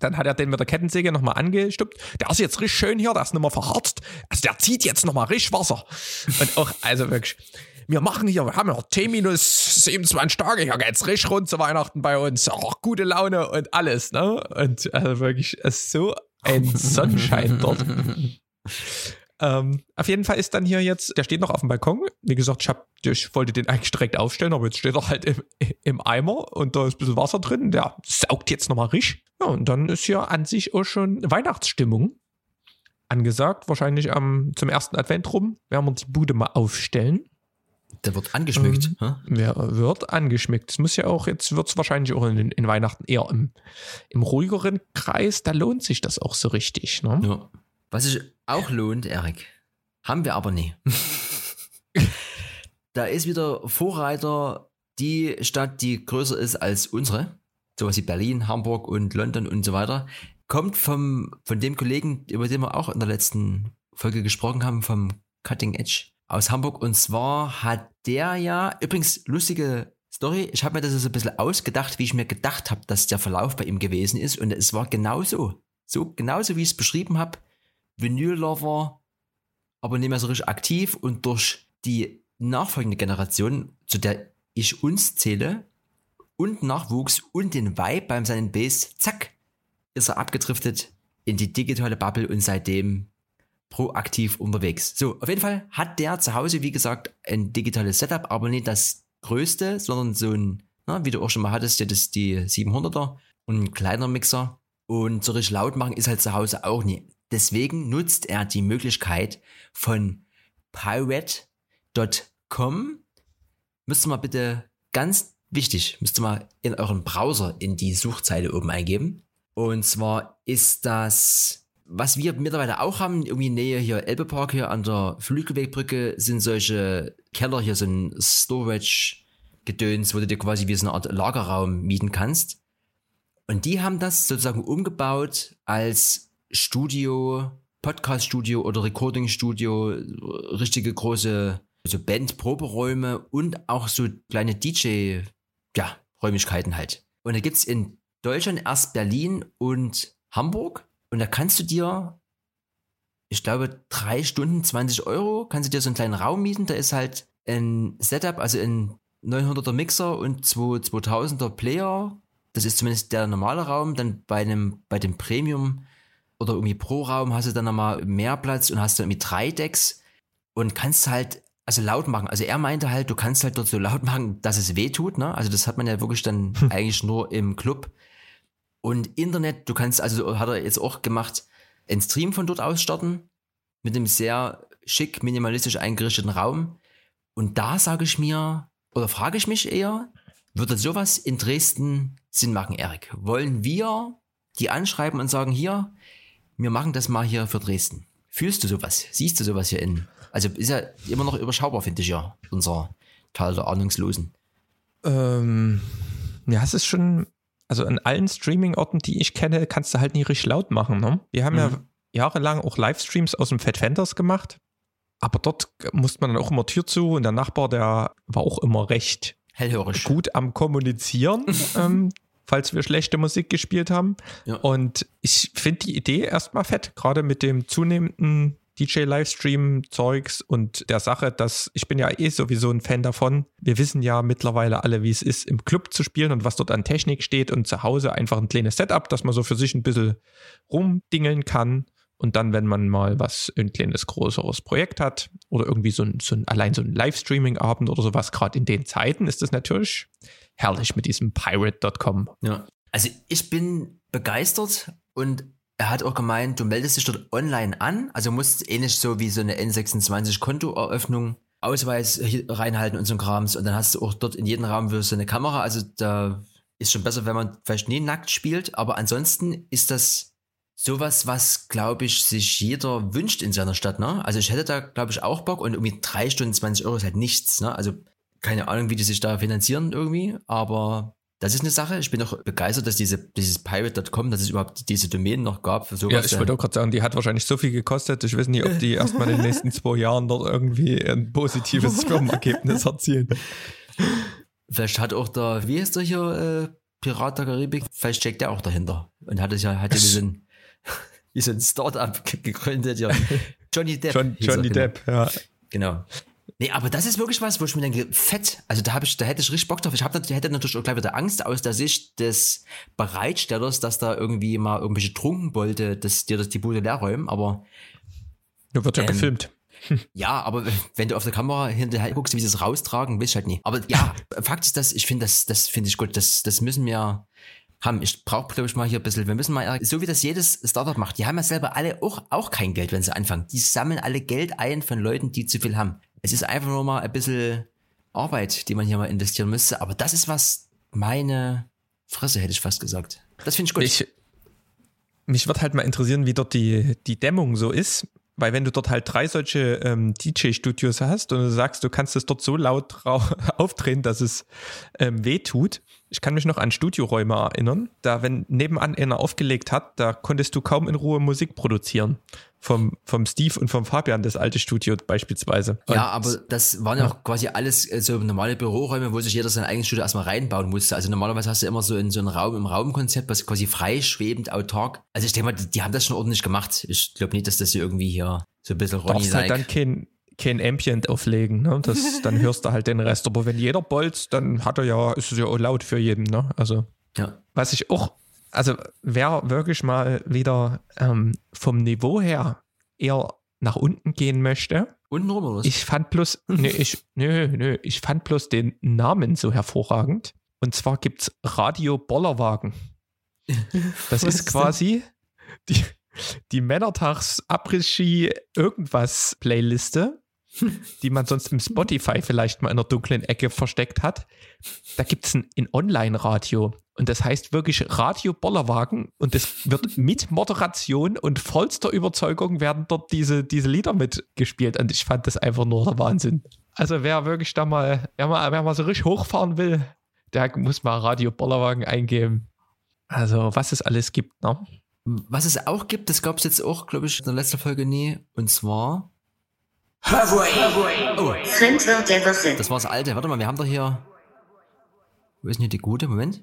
Dann hat er den mit der Kettensäge nochmal angestuppt. Der ist jetzt richtig schön hier, der ist nochmal verharzt. Also der zieht jetzt nochmal richtig Wasser. Und auch, also wirklich, wir machen hier, wir haben ja T minus 27 Tage, hier geht's richtig rund zu Weihnachten bei uns. Auch gute Laune und alles, ne? Und also wirklich, es ist so ein Sonnenschein dort. Ähm, auf jeden Fall ist dann hier jetzt, der steht noch auf dem Balkon. Wie gesagt, ich, hab, ich wollte den eigentlich direkt aufstellen, aber jetzt steht er halt im, im Eimer und da ist ein bisschen Wasser drin. Der saugt jetzt nochmal richtig. Ja, und dann ist hier an sich auch schon Weihnachtsstimmung angesagt. Wahrscheinlich am, zum ersten Advent rum werden wir die Bude mal aufstellen. Der wird angeschmückt. Ähm, wer wird angeschmückt. Es muss ja auch, jetzt wird es wahrscheinlich auch in, in, Weihnachten eher im, im ruhigeren Kreis, da lohnt sich das auch so richtig. Ne? Ja. Was sich auch lohnt, Erik, haben wir aber nie. da ist wieder Vorreiter die Stadt, die größer ist als unsere. Sowas wie Berlin, Hamburg und London und so weiter. Kommt vom, von dem Kollegen, über den wir auch in der letzten Folge gesprochen haben, vom Cutting Edge aus Hamburg. Und zwar hat der ja, übrigens lustige Story, ich habe mir das so ein bisschen ausgedacht, wie ich mir gedacht habe, dass der Verlauf bei ihm gewesen ist. Und es war genauso. So, genauso wie ich es beschrieben habe. Vinyl-Lover, aber nicht mehr so richtig aktiv und durch die nachfolgende Generation, zu der ich uns zähle, und Nachwuchs und den Vibe beim seinen Bass, zack, ist er abgedriftet in die digitale Bubble und seitdem proaktiv unterwegs. So, auf jeden Fall hat der zu Hause, wie gesagt, ein digitales Setup, aber nicht das größte, sondern so ein, na, wie du auch schon mal hattest, das die 700er und ein kleiner Mixer. Und so richtig laut machen ist halt zu Hause auch nie. Deswegen nutzt er die Möglichkeit von pirate.com. Müsst ihr mal bitte ganz wichtig, müsst ihr mal in euren Browser in die Suchzeile oben eingeben. Und zwar ist das, was wir mittlerweile auch haben, irgendwie Nähe hier Elbepark hier an der Flügelwegbrücke sind solche Keller hier, so ein Storage-Gedöns, wo du dir quasi wie so eine Art Lagerraum mieten kannst. Und die haben das sozusagen umgebaut als Studio, Podcast-Studio oder Recording-Studio, richtige große also Band-Proberäume und auch so kleine DJ, ja, halt. Und da gibt's in Deutschland erst Berlin und Hamburg. Und da kannst du dir, ich glaube, drei Stunden 20 Euro, kannst du dir so einen kleinen Raum mieten. Da ist halt ein Setup, also ein 900er Mixer und zwei 2000er Player. Das ist zumindest der normale Raum. Dann bei einem, bei dem Premium oder irgendwie pro Raum hast du dann nochmal mehr Platz und hast dann irgendwie drei Decks und kannst halt also laut machen. Also er meinte halt, du kannst halt dort so laut machen, dass es weh tut. Ne? Also das hat man ja wirklich dann hm. eigentlich nur im Club. Und Internet, du kannst, also hat er jetzt auch gemacht, einen Stream von dort aus starten mit einem sehr schick, minimalistisch eingerichteten Raum. Und da sage ich mir, oder frage ich mich eher, würde sowas in Dresden Sinn machen, Erik? Wollen wir die anschreiben und sagen, hier, wir machen das mal hier für Dresden. Fühlst du sowas? Siehst du sowas hier in? Also ist ja immer noch überschaubar, finde ich ja, unser Teil der Ahnungslosen. Ähm, ja, es ist schon, also an allen Streaming-Orten, die ich kenne, kannst du halt nie richtig laut machen. Ne? Wir haben mhm. ja jahrelang auch Livestreams aus dem Fat Fenders gemacht, aber dort musste man dann auch immer Tür zu und der Nachbar, der war auch immer recht Hellhörig. gut am Kommunizieren. ähm, falls wir schlechte Musik gespielt haben. Ja. Und ich finde die Idee erstmal fett, gerade mit dem zunehmenden DJ-Livestream-Zeugs und der Sache, dass ich bin ja eh sowieso ein Fan davon. Wir wissen ja mittlerweile alle, wie es ist, im Club zu spielen und was dort an Technik steht und zu Hause einfach ein kleines Setup, dass man so für sich ein bisschen rumdingeln kann. Und dann, wenn man mal was, ein kleines, größeres Projekt hat oder irgendwie so ein, so ein allein so ein Livestreaming-Abend oder sowas, gerade in den Zeiten ist das natürlich herrlich mit diesem Pirate.com. Ja. Also ich bin begeistert und er hat auch gemeint, du meldest dich dort online an, also musst ähnlich so wie so eine N26 Kontoeröffnung Ausweis reinhalten und so ein Krams und dann hast du auch dort in jedem Raum so eine Kamera, also da ist schon besser, wenn man vielleicht nie nackt spielt, aber ansonsten ist das sowas, was, glaube ich, sich jeder wünscht in seiner Stadt, ne? Also ich hätte da, glaube ich, auch Bock und irgendwie drei Stunden 20 Euro ist halt nichts, ne? Also keine Ahnung, wie die sich da finanzieren irgendwie, aber das ist eine Sache. Ich bin auch begeistert, dass diese, dieses Pirate.com, dass es überhaupt diese Domain noch gab. Für sowas. Ja, ich wollte auch gerade sagen, die hat wahrscheinlich so viel gekostet. Ich weiß nicht, ob die erstmal in den nächsten zwei Jahren dort irgendwie ein positives Firmenergebnis erzielen. Vielleicht hat auch der, wie heißt der hier, äh, Pirat der Karibik, vielleicht steckt der auch dahinter und hat es ja, hat ja diesen, wie so ein Startup gegründet, ja. Johnny Depp. John, Johnny er, genau. Depp, ja. Genau. Nee, aber das ist wirklich was, wo ich mir denke, fett. Also da habe ich, da hätte ich richtig Bock drauf. Ich habe hätte natürlich auch gleich wieder Angst aus der Sicht des Bereitstellers, dass da irgendwie mal irgendwelche Trunkenbolte, dass dir das die Bude leer räumen, aber. Da wird ja ähm, gefilmt. Ja, aber wenn du auf der Kamera hinterher guckst, wie sie es raustragen, weiß ich halt nie. Aber ja, Fakt ist, dass ich finde, das, das finde ich gut. Das, das müssen wir haben. Ich brauche, glaube ich, mal hier ein bisschen, wir müssen mal, so wie das jedes Startup macht, die haben ja selber alle auch, auch kein Geld, wenn sie anfangen. Die sammeln alle Geld ein von Leuten, die zu viel haben. Es ist einfach nur mal ein bisschen Arbeit, die man hier mal investieren müsste. Aber das ist was, meine Fresse, hätte ich fast gesagt. Das finde ich gut. Ich, mich wird halt mal interessieren, wie dort die, die Dämmung so ist. Weil wenn du dort halt drei solche ähm, DJ-Studios hast und du sagst, du kannst es dort so laut aufdrehen, dass es ähm, weh tut. Ich kann mich noch an Studioräume erinnern. Da, wenn nebenan einer aufgelegt hat, da konntest du kaum in Ruhe Musik produzieren vom, vom Steve und vom Fabian, das alte Studio beispielsweise. Und ja, aber das waren ja auch quasi alles äh, so normale Büroräume, wo sich jeder sein eigenes Studio erstmal reinbauen musste. Also normalerweise hast du immer so in so einem Raum im Raumkonzept, was quasi frei, schwebend, autark. Also ich denke mal, die, die haben das schon ordentlich gemacht. Ich glaube nicht, dass das hier irgendwie hier so ein bisschen Ronny halt dann kein, kein Ambient auflegen, ne? Das, dann hörst du halt den Rest. Aber wenn jeder bolzt, dann hat er ja, ist es ja auch laut für jeden, ne? Also. Ja. Was ich auch also wer wirklich mal wieder ähm, vom Niveau her eher nach unten gehen möchte. Unten rum oder was? Ich fand bloß, nee, ich, nö, nö, ich fand bloß den Namen so hervorragend. Und zwar gibt es Radio Bollerwagen. Das ist quasi die, die Männertags Après-Ski irgendwas Playliste die man sonst im Spotify vielleicht mal in der dunklen Ecke versteckt hat. Da gibt es ein, ein Online-Radio. Und das heißt wirklich Radio Bollerwagen. Und das wird mit Moderation und vollster Überzeugung werden dort diese, diese Lieder mitgespielt. Und ich fand das einfach nur der Wahnsinn. Also wer wirklich da mal, wer mal, wer mal so richtig hochfahren will, der muss mal Radio Bollerwagen eingeben. Also was es alles gibt, ne? Was es auch gibt, das gab es jetzt auch, glaube ich, in der letzten Folge nie. Und zwar Oh. Das war das alte. Warte mal, wir haben doch hier. Wo ist denn hier die gute? Moment.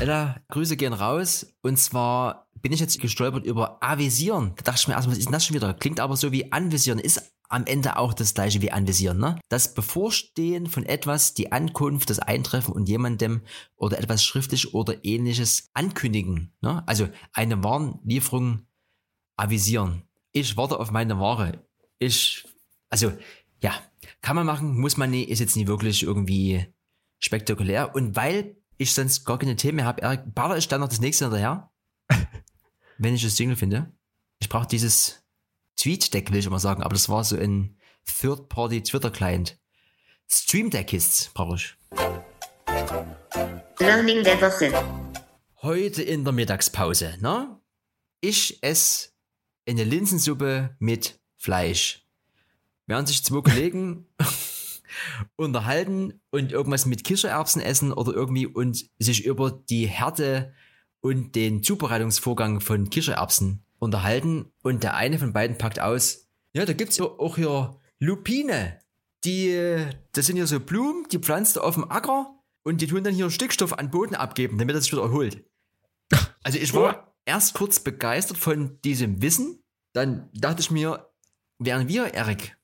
Ella, Grüße gehen raus. Und zwar bin ich jetzt gestolpert über avisieren. Da dachte ich mir erstmal, was ist denn das schon wieder? Klingt aber so wie anvisieren. Ist am Ende auch das gleiche wie anvisieren, ne? Das Bevorstehen von etwas, die Ankunft, das Eintreffen und jemandem oder etwas schriftlich oder ähnliches ankündigen, ne? Also eine Warnlieferung avisieren ich warte auf meine Ware. Ich, also, ja, kann man machen, muss man nie, ist jetzt nie wirklich irgendwie spektakulär. Und weil ich sonst gar keine Themen mehr habe, Erik, baller ich dann noch das nächste hinterher, wenn ich das Single finde. Ich brauche dieses Tweet-Deck, will ich immer sagen, aber das war so ein Third-Party-Twitter-Client. Stream Deck ist brauche ich. Learning der Woche. Heute in der Mittagspause, ne? Ich esse eine Linsensuppe mit Fleisch. Während sich zwei Kollegen unterhalten und irgendwas mit Kichererbsen essen oder irgendwie und sich über die Härte und den Zubereitungsvorgang von Kichererbsen unterhalten und der eine von beiden packt aus, ja, da gibt's ja auch hier Lupine. Die, das sind ja so Blumen, die pflanzt auf dem Acker und die tun dann hier Stickstoff an Boden abgeben, damit er sich wieder erholt. Also ich war erst kurz begeistert von diesem Wissen. Dann dachte ich mir, wären wir, Erik,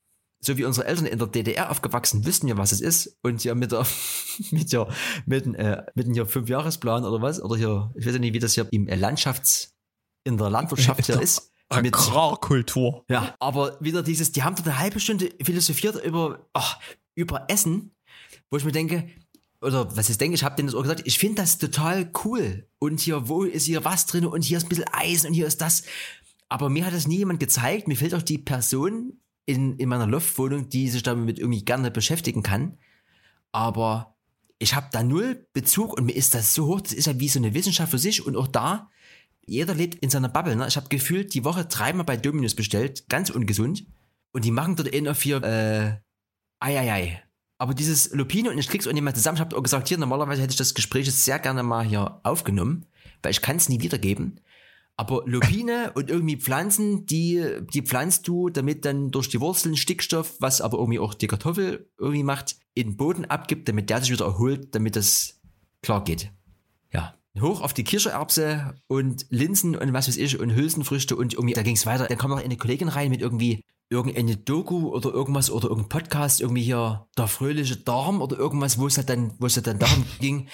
so wie unsere Eltern in der DDR aufgewachsen, wüssten ja, was es ist. Und ja mit der, mit der, mit, äh, mit dem hier Fünfjahresplan oder was, oder hier, ich weiß ja nicht, wie das hier im äh, Landschafts, in der Landwirtschaft hier ist. Agrarkultur. Ja, aber wieder dieses, die haben da eine halbe Stunde philosophiert über, ach, über Essen, wo ich mir denke, oder was ich denke, ich habe denen das auch gesagt, ich finde das total cool. Und hier, wo ist hier was drin und hier ist ein bisschen Eisen und hier ist das. Aber mir hat das nie jemand gezeigt. Mir fehlt auch die Person in, in meiner Loftwohnung, die sich damit irgendwie gerne beschäftigen kann. Aber ich habe da null Bezug und mir ist das so hoch, das ist ja wie so eine Wissenschaft für sich und auch da, jeder lebt in seiner Bubble. Ne? Ich habe gefühlt die Woche dreimal bei Dominus bestellt, ganz ungesund. Und die machen dort in auf vier, äh, ei, ei, ei. Aber dieses Lupino und ich krieg's nicht mehr zusammen. Ich habe gesagt, hier, normalerweise hätte ich das Gespräch jetzt sehr gerne mal hier aufgenommen, weil ich kann es nie wiedergeben. Aber Lupine und irgendwie Pflanzen, die, die pflanzt du, damit dann durch die Wurzeln Stickstoff, was aber irgendwie auch die Kartoffel irgendwie macht, in den Boden abgibt, damit der sich wieder erholt, damit das klar geht. Ja. Hoch auf die Kichererbse und Linsen und was weiß ich und Hülsenfrüchte und irgendwie, da ging's weiter. Dann kam noch eine Kollegin rein mit irgendwie irgendeine Doku oder irgendwas oder irgendein Podcast, irgendwie hier der fröhliche Darm oder irgendwas, wo es halt dann, wo es halt dann darum ging,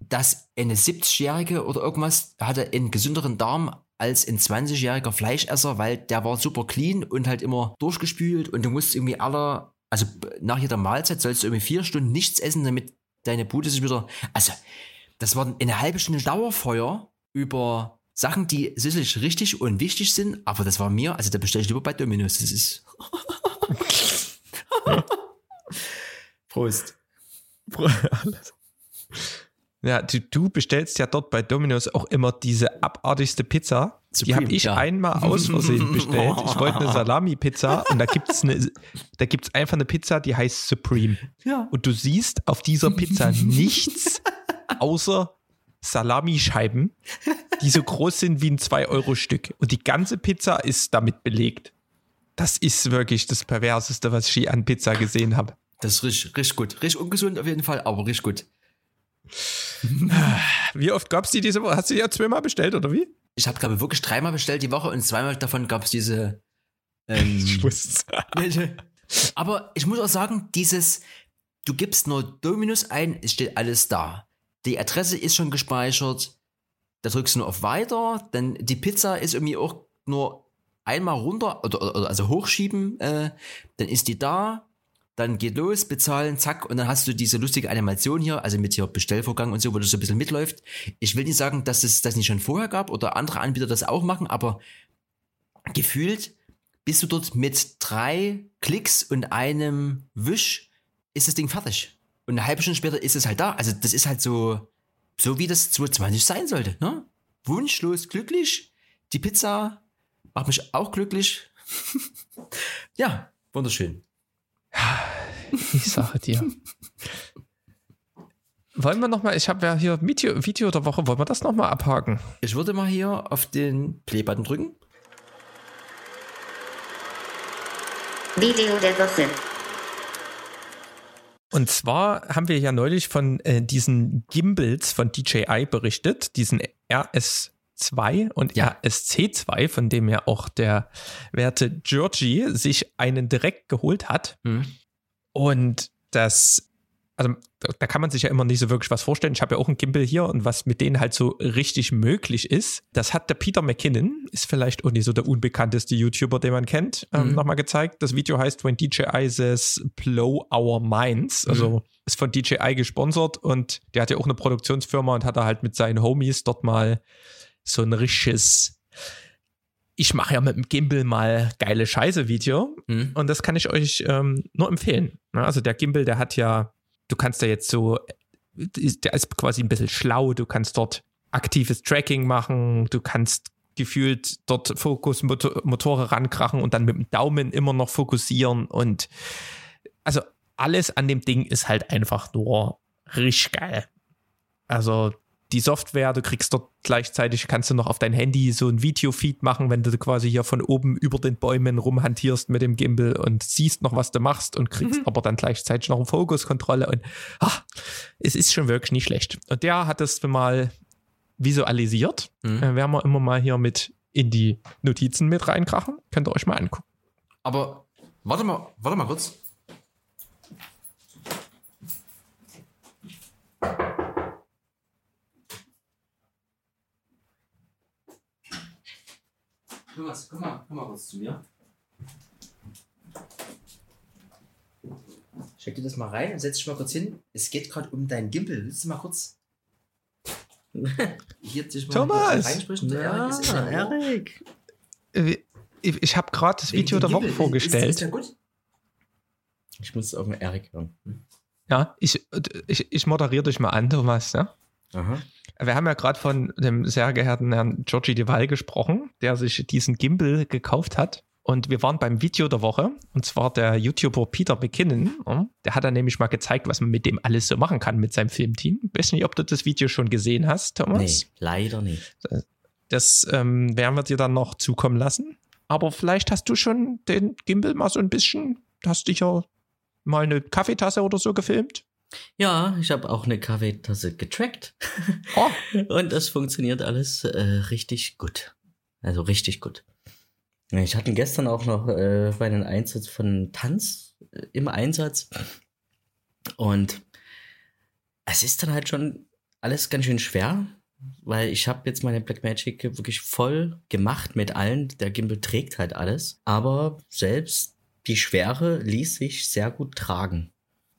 dass eine 70-Jährige oder irgendwas hatte einen gesünderen Darm als ein 20-jähriger Fleischesser, weil der war super clean und halt immer durchgespült und du musst irgendwie aller, also nach jeder Mahlzeit sollst du irgendwie vier Stunden nichts essen, damit deine Bude sich wieder, also das war eine halbe Stunde Dauerfeuer über Sachen, die sicherlich richtig und wichtig sind, aber das war mir, also da bestelle ich lieber bei Dominus, das ist. Prost. Alles. Ja, du, du bestellst ja dort bei Domino's auch immer diese abartigste Pizza. die Supreme, habe ich ja. einmal aus Versehen bestellt. Ich wollte eine Salami-Pizza und da da gibt's einfach eine Pizza, die heißt Supreme. Ja. Und du siehst auf dieser Pizza nichts außer Salamischeiben, die so groß sind wie ein 2-Euro-Stück. Und die ganze Pizza ist damit belegt. Das ist wirklich das Perverseste, was ich je an Pizza gesehen habe. Das ist richtig, richtig gut. Richtig ungesund auf jeden Fall, aber richtig gut. Wie oft gab's die diese Woche? Hast du die ja zweimal bestellt, oder wie? Ich habe, glaube ich, wirklich dreimal bestellt die Woche und zweimal davon gab es diese. Ähm, wusste welche? Aber ich muss auch sagen, dieses, du gibst nur Dominus ein, es steht alles da. Die Adresse ist schon gespeichert, da drückst du nur auf Weiter, dann die Pizza ist irgendwie auch nur einmal runter, oder, oder also hochschieben, äh, dann ist die da, dann geht los, bezahlen, zack, und dann hast du diese lustige Animation hier, also mit hier Bestellvorgang und so, wo das so ein bisschen mitläuft. Ich will nicht sagen, dass es das nicht schon vorher gab oder andere Anbieter das auch machen, aber gefühlt bist du dort mit drei Klicks und einem Wisch ist das Ding fertig. Und eine halbe Stunde später ist es halt da. Also das ist halt so, so wie das 2020 sein sollte. Ne? Wunschlos glücklich. Die Pizza macht mich auch glücklich. ja, wunderschön. Ich sage dir. Wollen wir nochmal, ich habe ja hier Video, Video der Woche, wollen wir das nochmal abhaken? Ich würde mal hier auf den Play-Button drücken. Video der Woche. Und zwar haben wir ja neulich von äh, diesen Gimbals von DJI berichtet, diesen RS2 und Ja. RSC2, von dem ja auch der werte Georgie sich einen direkt geholt hat. Hm. Und das, also da- da kann man sich ja immer nicht so wirklich was vorstellen. Ich habe ja auch einen Gimbal hier und was mit denen halt so richtig möglich ist, das hat der Peter McKinnon, ist vielleicht auch nicht so der unbekannteste YouTuber, den man kennt, ähm, Mhm. nochmal gezeigt. Das Video heißt When DJI says blow our minds. Also ist von DJI gesponsert und der hat ja auch eine Produktionsfirma und hat da halt mit seinen Homies dort mal so ein richtiges ich mache ja mit dem Gimbal mal geile Scheiße-Video Hm. und das kann ich euch ähm, nur empfehlen. Ne? Also der Gimbal, der hat ja, du kannst da jetzt so, der ist quasi ein bisschen schlau, du kannst dort aktives Tracking machen, du kannst gefühlt dort Fokusmotore rankrachen und dann mit dem Daumen immer noch fokussieren und also alles an dem Ding ist halt einfach nur richtig geil. Also die Software, du kriegst dort gleichzeitig, kannst du noch auf dein Handy so ein Videofeed machen, wenn du quasi hier von oben über den Bäumen rumhantierst mit dem Gimbal und siehst noch, was du machst und kriegst aber dann gleichzeitig noch eine Fokuskontrolle und ah, es ist schon wirklich nicht schlecht. Und der hat das mal visualisiert. Mhm. Äh, werden wir immer mal hier mit in die Notizen mit reinkrachen. Könnt ihr euch mal angucken. Aber warte mal, warte mal kurz. Thomas, komm mal, komm mal kurz zu mir. Steck dir das mal rein und setz dich mal kurz hin. Es geht gerade um deinen Gimbal. Willst du mal kurz hier dich mal Thomas! reinsprechen? Der Erik ist Ich, ich habe gerade das Video der Woche. Ist, vorgestellt. ist der gut? Ich muss auf den Erik hören. Ja, ich, ich, ich moderiere dich mal an, Thomas. Ne? Aha. Wir haben ja gerade von dem sehr geehrten Herrn Georgie Deval gesprochen, der sich diesen Gimbal gekauft hat. Und wir waren beim Video der Woche, und zwar der YouTuber Peter McKinnon. Der hat dann nämlich mal gezeigt, was man mit dem alles so machen kann mit seinem Filmteam. Ich weiß nicht, ob du das Video schon gesehen hast, Thomas. Nee, leider nicht. Das ähm, werden wir dir dann noch zukommen lassen. Aber vielleicht hast du schon den Gimbal mal so ein bisschen, hast dich ja mal eine Kaffeetasse oder so gefilmt. Ja, ich habe auch eine Kaffeetasse getrackt. Oh, Und das funktioniert alles äh, richtig gut. Also richtig gut. Ich hatte gestern auch noch äh, meinen Einsatz von Tanz äh, im Einsatz. Und es ist dann halt schon alles ganz schön schwer, weil ich habe jetzt meine Blackmagic wirklich voll gemacht mit allen. Der Gimbal trägt halt alles. Aber selbst die Schwere ließ sich sehr gut tragen.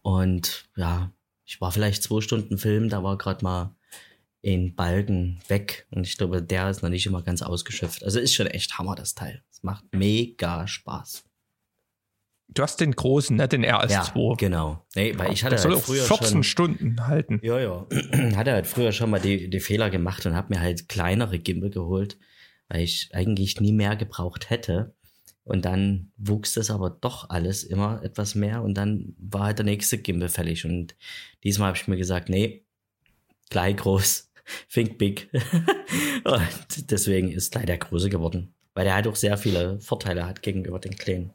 Und ja, ich war vielleicht zwei Stunden Film, da war gerade mal ein Balken weg. Und ich glaube, der ist noch nicht immer ganz ausgeschöpft. Also ist schon echt Hammer, das Teil. Es macht mega Spaß. du hast den großen, ne, den RS2. Ja, genau. Nee, weil ich hatte halt früher 14 schon, Stunden halten. Ja, ja. Hatte halt früher schon mal die, die Fehler gemacht und habe mir halt kleinere Gimbal geholt, weil ich eigentlich nie mehr gebraucht hätte. Und dann wuchs das aber doch alles immer etwas mehr und dann war halt der nächste Gimbal fällig. Und diesmal habe ich mir gesagt, nee, gleich groß, think big. und deswegen ist gleich der große geworden. Weil der halt auch sehr viele Vorteile hat gegenüber den kleinen.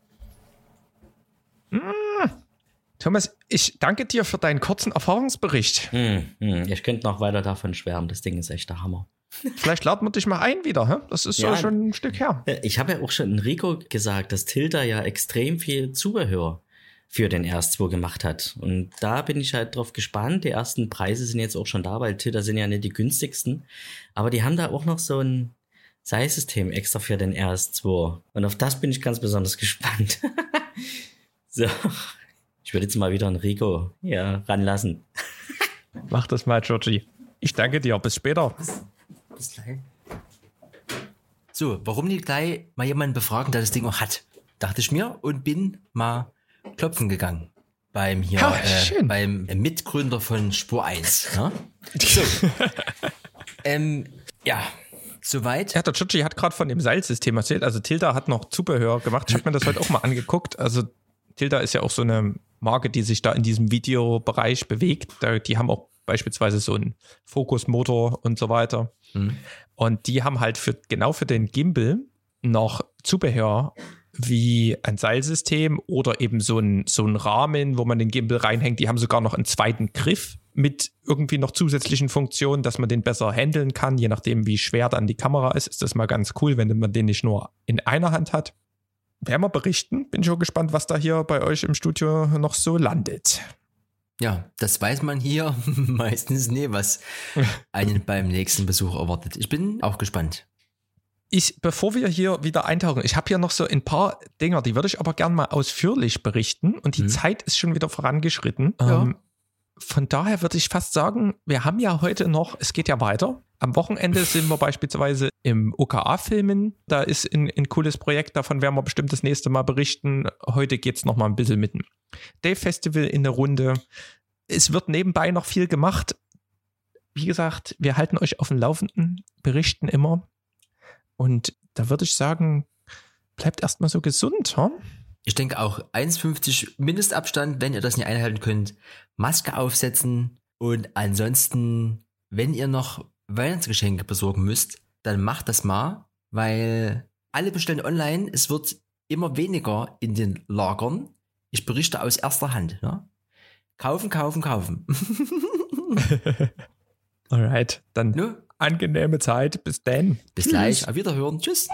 Thomas, ich danke dir für deinen kurzen Erfahrungsbericht. Hm, hm, ich könnte noch weiter davon schwärmen. Das Ding ist echt der Hammer. Vielleicht laden wir dich mal ein wieder. Hä? Das ist Ja. so schon ein Stück her. Äh, Ich habe ja auch schon Enrico gesagt, dass Tilda ja extrem viel Zubehör für den RS2 gemacht hat. Und da bin ich halt drauf gespannt. Die ersten Preise sind jetzt auch schon da, weil Tilda sind ja nicht die günstigsten. Aber die haben da auch noch so ein Seilsystem extra für den RS2. Und auf das bin ich ganz besonders gespannt. so. Ich würde jetzt mal wieder Enrico ja, ranlassen. Mach das mal, Georgie. Ich danke dir. Bis später. Gleich. So, warum nicht gleich mal jemanden befragen, der das Ding auch hat? Dachte ich mir und bin mal klopfen gegangen. Beim hier, Ja, äh, beim Mitgründer von Spur 1. Ne? So. ähm, ja, soweit. Ja, der Georgie hat gerade von dem Seilsystem erzählt. Also Tilda hat noch Zubehör gemacht. Ich habe mir das heute auch mal angeguckt. Also Tilda ist ja auch so eine Marke, die sich da in diesem Videobereich bewegt. Da, die haben auch beispielsweise so einen Fokusmotor und so weiter. Mhm. Und die haben halt für genau für den Gimbal noch Zubehör wie ein Seilsystem oder eben so ein, so ein Rahmen, wo man den Gimbal reinhängt. Die haben sogar noch einen zweiten Griff mit irgendwie noch zusätzlichen Funktionen, dass man den besser handeln kann, je nachdem, wie schwer dann die Kamera ist. Ist das mal ganz cool, wenn man den nicht nur in einer Hand hat. Werden wir berichten. Bin schon gespannt, was da hier bei euch im Studio noch so landet. Ja, das weiß man hier meistens nie, was einen beim nächsten Besuch erwartet. Ich bin auch gespannt. Ich, bevor wir hier wieder eintauchen, ich habe hier noch so ein paar Dinger, die würde ich aber gern mal ausführlich berichten. Und die Mhm. Zeit ist schon wieder vorangeschritten. Ja. Ähm, von daher würde ich fast sagen, wir haben ja heute noch, es geht ja weiter. Am Wochenende sind wir beispielsweise im OKA-Filmen. Da ist ein, ein cooles Projekt, davon werden wir bestimmt das nächste Mal berichten. Heute geht es nochmal ein bisschen mit dem Dave-Festival in der Runde. Es wird nebenbei noch viel gemacht. Wie gesagt, wir halten euch auf dem Laufenden, berichten immer. Und da würde ich sagen, bleibt erstmal so gesund, hm? Ich denke auch 1,50 Mindestabstand, wenn ihr das nicht einhalten könnt. Maske aufsetzen und ansonsten, wenn ihr noch Weihnachtsgeschenke besorgen müsst, dann macht das mal, weil alle bestellen online. Es wird immer weniger in den Lagern. Ich berichte aus erster Hand. Ne? Kaufen, kaufen, kaufen. Alright, dann ne? angenehme Zeit. Bis dann. Bis Tschüss. gleich. Auf Wiederhören. Tschüss.